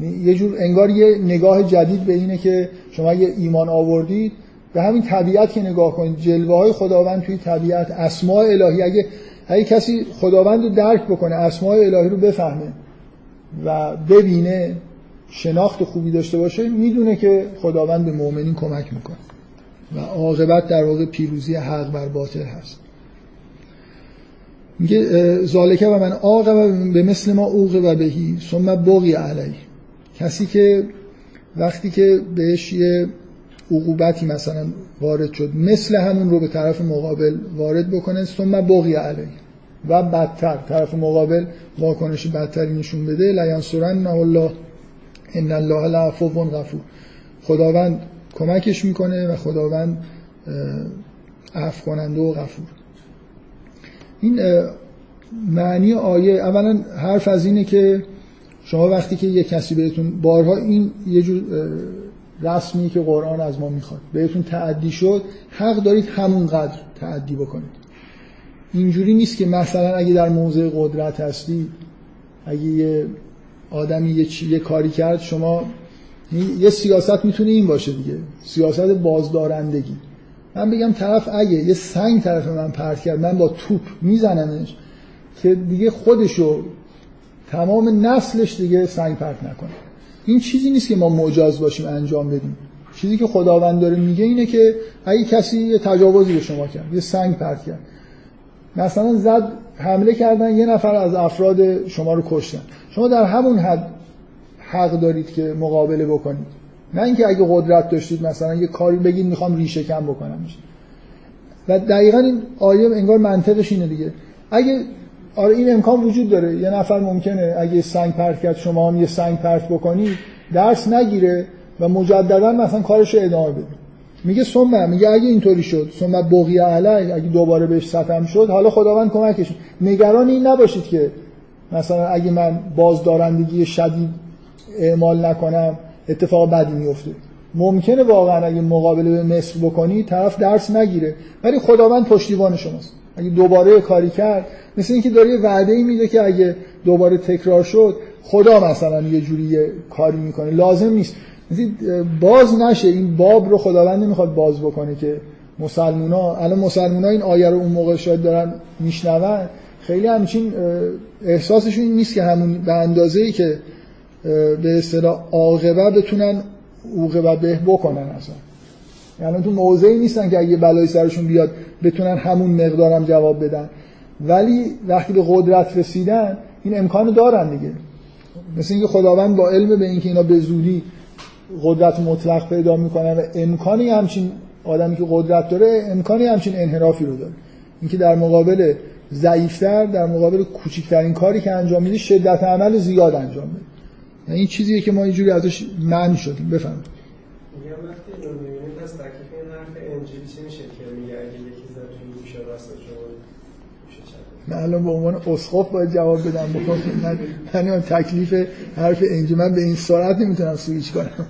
یه جور انگار یه نگاه جدید به اینه که شما اگه ایمان آوردید به همین طبیعت که نگاه کنید جلوه های خداوند توی طبیعت اسماء الهی. اگه اگه کسی خداوند رو درک بکنه اسماء الهی رو بفهمه و ببینه شناخت خوبی داشته باشه می‌دونه که خداوند به مؤمنین کمک می‌کنه. و عاقبت در واقع پیروزی حق بر باطل هست. میگه زالکه و من عاقب به مثل ما و بهی ثم بغی علی کسی که وقتی که بهش یه عقوبتی مثلا وارد شد مثل همون رو به طرف مقابل وارد بکنه ثم بغی علی و بدتر طرف مقابل واکنش بدتری نشون بده لینصرن الله ان الله لعفو غفور خداوند کمکش می‌کنه و خداوند عفو کننده و غفور. این معنی آیه اولا حرف از اینه که شما وقتی که یه کسی بهتون بارها این یه جور رسمی که قرآن از ما می‌خواد بهتون تعدی شد حق دارید همونقدر تعدی بکنید. اینجوری نیست که مثلا اگه در موضع قدرت هستی اگه یه آدمی یه, چی، یه کاری کرد شما یه سیاست می‌تونه این باشه دیگه سیاست بازدارندگی. من بگم طرف اگه یه سنگ طرف من پرت کرد من با توپ میزنمش که دیگه خودشو تمام نسلش دیگه سنگ پرت نکنه. این چیزی نیست که ما مجاز باشیم انجام بدیم. چیزی که خداوند داره میگه اینه که اگه کسی یه تجاوزی به شما کرد یه سنگ پرت کرد. مثلا زد حمله کردن یه نفر از افراد شما رو کشتن. شما در همون حد حق دارید که مقابله بکنید. نه اینکه اگه قدرت داشتید مثلا یه کاری بگید می‌خوام ریشه کم بکنمش. و دقیقا این آیه انگار منطقش اینه دیگه. اگه آره این امکان وجود داره. یه نفر ممکنه اگه سنگ پرت کرد شما هم یه سنگ پرت بکنید درس نگیره و مجددا مثلا کارش ادامه بده. میگه ثم میگه اگه اینطوری شد ثم بقی علی اگه دوباره بهش ستم شد حالا خداوند کمکش نگران این نباشید که مثلا اگه من بازدارندگی شدید اعمال نکنم اتفاق بدی میفته ممکنه واقعا اگه مقابله به مصر بکنی طرف درس نگیره. ولی خداوند پشتیبان شماست. اگه دوباره کاری کرد مثل اینکه داره یه وعده ای میده که اگه دوباره تکرار شد خدا مثلا یه جوری کاری می‌کنه. لازم نیست. باز نشه. این باب رو خداوند نمی‌خواد باز بکنه که مسلمونا الان مسلمونا این آیه رو اون موقع شاید دارن میشنون. خیلی همچین احساسشون نیست که همون به اندازه ای که به اصطلاح عاقبه بتونن عوقبه به بکنن اصلا. یعنی تو موضعی نیستن که اگه بلای سرشون بیاد بتونن همون مقدارم جواب بدن. ولی وقتی به قدرت رسیدن این امکان دارن دیگه. مثل اینکه خداوند با علم به اینکه اینا به زودی قدرت مطلق پیدا می‌کنن و امکانی همچین آدمی که قدرت داره امکانی همچین انحرافی رو داره. اینکه در مقابل ضعیفتر در مقابل کوچکترین کاری که انجام میده شدت عمل زیاد انجام میده. یعنی این چیزیه که ما اینجوری ازش معنی شدیم. بفهم میگم وقتی اینو می‌بینید پس تکلیف این حرف انجیل چی میشه که میگه اگه یکی زد توی گوشه راست شما من الان به عنوان اسقف باید جواب بدم. بکنم من من تکلیف حرف انجیل من به این سرعت نمی‌تونم سویچ کنم.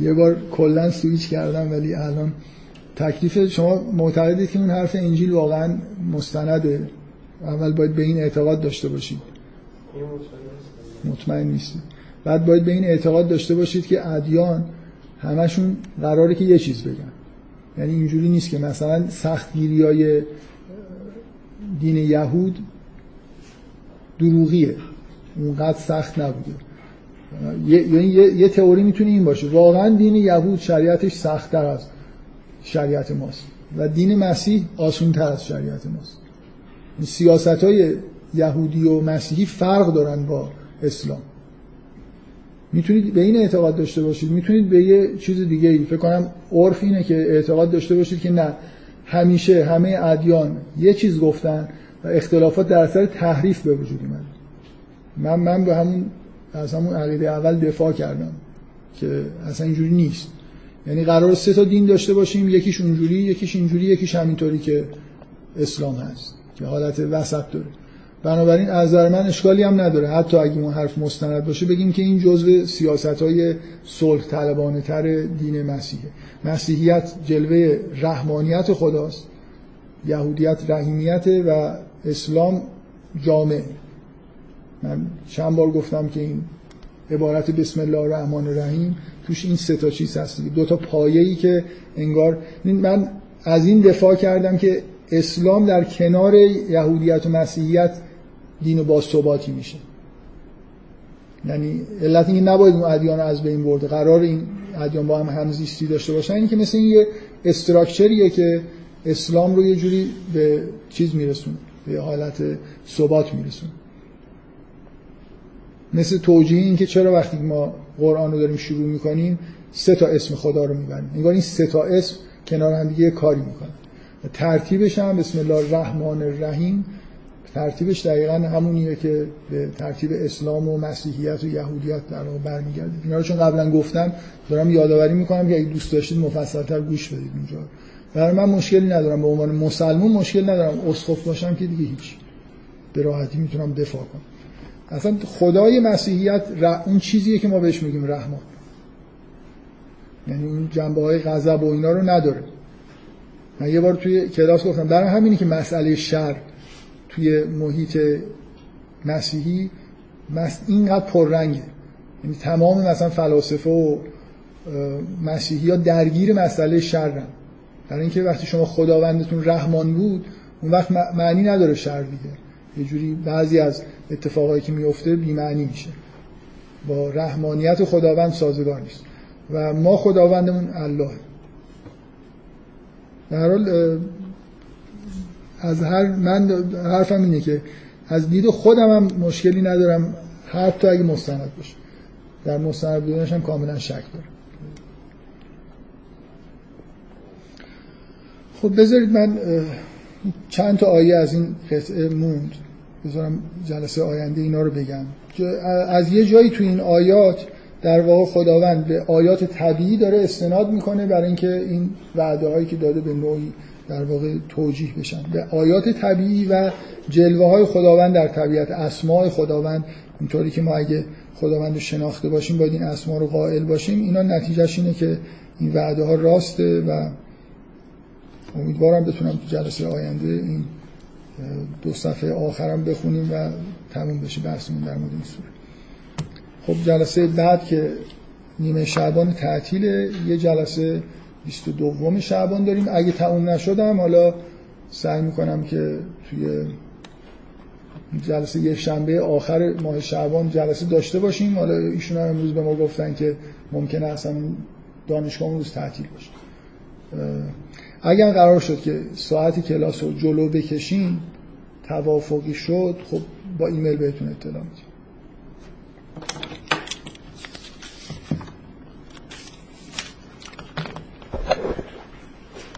یه بار کلا سویچ کردم ولی الان تکلیف شما معتقدید که اون حرف انجیل واقعا مستنده. اول باید به این اعتقاد داشته باشید. مطمئن نیستید. بعد باید به این اعتقاد داشته باشید که ادیان همشون قراره که یه چیز بگن. یعنی اینجوری نیست که مثلا سختگیری های دین یهود دروغیه. اونقدر سخت نبوده. یعنی یه،, یه،, تئوری می‌تونه این باشه. واقعا دین یهود شریعتش سختتر از شریعت ماست. و دین مسیح آسونتر از شریعت ماست. سیاست های یهودی و مسیحی فرق دارن با اسلام. می‌تونید به این اعتقاد داشته باشید. می‌تونید به یه چیز دیگه ای فکر کنم عرف اینه که اعتقاد داشته باشید که نه همیشه همه ادیان یه چیز گفتن و اختلافات در اثر تحریف به وجود اومد. من من به همون از همون عقیده اول دفاع کردم که اصلا اینجوری نیست. یعنی قرار سه تا دین داشته باشیم یکیش اونجوری یکیش اینجوری یکیش همینطوری که اسلام هست که حالت وسط داره. بنابراین از نظر من اشکالی هم نداره. حتی اگه اون حرف مستند باشه بگیم که این جزء سیاست های صلح طلبانه تر دین مسیحه. مسیحیت جلوه رحمانیت خداست یهودیت رحیمیت و اسلام جامع. من چند بار گفتم که این عبارت بسم الله الرحمن الرحیم توش این سه تا چیز هست دو تا پایه‌ای که انگار من از این دفاع کردم که اسلام در کنار یهودیت و مسیحیت دین با ثباتی میشه. یعنی علت اینکه نباید اون ادیان از بین برده. قرار این ادیان با هم همزیستی داشته باشن. اینکه مثل این یه استراکچریه که اسلام رو یه جوری به چیز میرسونه به حالت ثبات میرسونه. مثل توجیه این که چرا وقتی ما قرآن رو داریم شروع می‌کنیم سه تا اسم خدا رو می‌بریم. انگار این سه تا اسم کنار هم دیگه کاری می‌کنن. ترتیبش هم بسم الله الرحمن الرحیم ترتیبش دقیقا همونیه که به ترتیب اسلام و مسیحیت و یهودیت در واقع برمیگرده. اینا رو چون قبلا گفتم دارم یادآوری می‌کنم که اگه دوست داشتید مفصلتر گوش بدید اینجا. برای من مشکلی ندارم. به عنوان مسلمون مشکل ندارم. اسقف باشم که دیگه هیچ. به راحتی می‌تونم دفاع کنم. اصلا خدای مسیحیت اون چیزیه که ما بهش میگیم رحمان. یعنی اون جنبه های غضب و اینا رو نداره. من یه بار توی کلاس گفتم برای همینی که مسئله شر توی محیط مسیحی اینقدر پررنگه. یعنی تمام مثلا فلاسفه و مسیحی ها درگیر مسئله شرن. برای اینکه وقتی شما خداوندتون رحمان بود اون وقت معنی نداره شر دیگه. یه جوری بعضی از اتفاقایی که میفته بی‌معنی میشه. با رحمانیت خداوند سازگار نیست. و ما خداوندمون الله. در حال از هر من حرفم اینه که از دید خودم هم مشکلی ندارم. حتی اگه مستند باشه. در مستند بودنش هم کاملا شک دارم. خب بذارید من چند تا آیه از این قطعه موند. بذارم جلسه آینده اینا رو بگم. از یه جایی تو این آیات در واقع خداوند به آیات طبیعی داره استناد می‌کنه برای اینکه این وعده هایی که داده به نوعی در واقع توجیه بشن. به آیات طبیعی و جلوه های خداوند در طبیعت اسماء خداوند اینطوری که ما اگه خداوند شناخته باشیم باید این اسما رو قائل باشیم. اینا نتیجهش اینه که این وعده ها راسته و امیدوارم بتونم تو جلسه آینده این دو صفحه آخرم بخونیم و تموم بشه بحثمون در مورد این سوره. خب جلسه بعد که نیمه شعبان تعطیله یه جلسه 22 شعبان داریم. اگه تموم نشدم حالا سعی می‌کنم که توی جلسه یه شنبه آخر ماه شعبان جلسه داشته باشیم. حالا ایشون هم امروز به ما گفتن که ممکنه اصلا دانشگاه روز تعطیل باشه. اگر قرار شد که ساعت کلاس رو جلو بکشیم توافقی شد خب با ایمیل بهتون اطلاع میدیم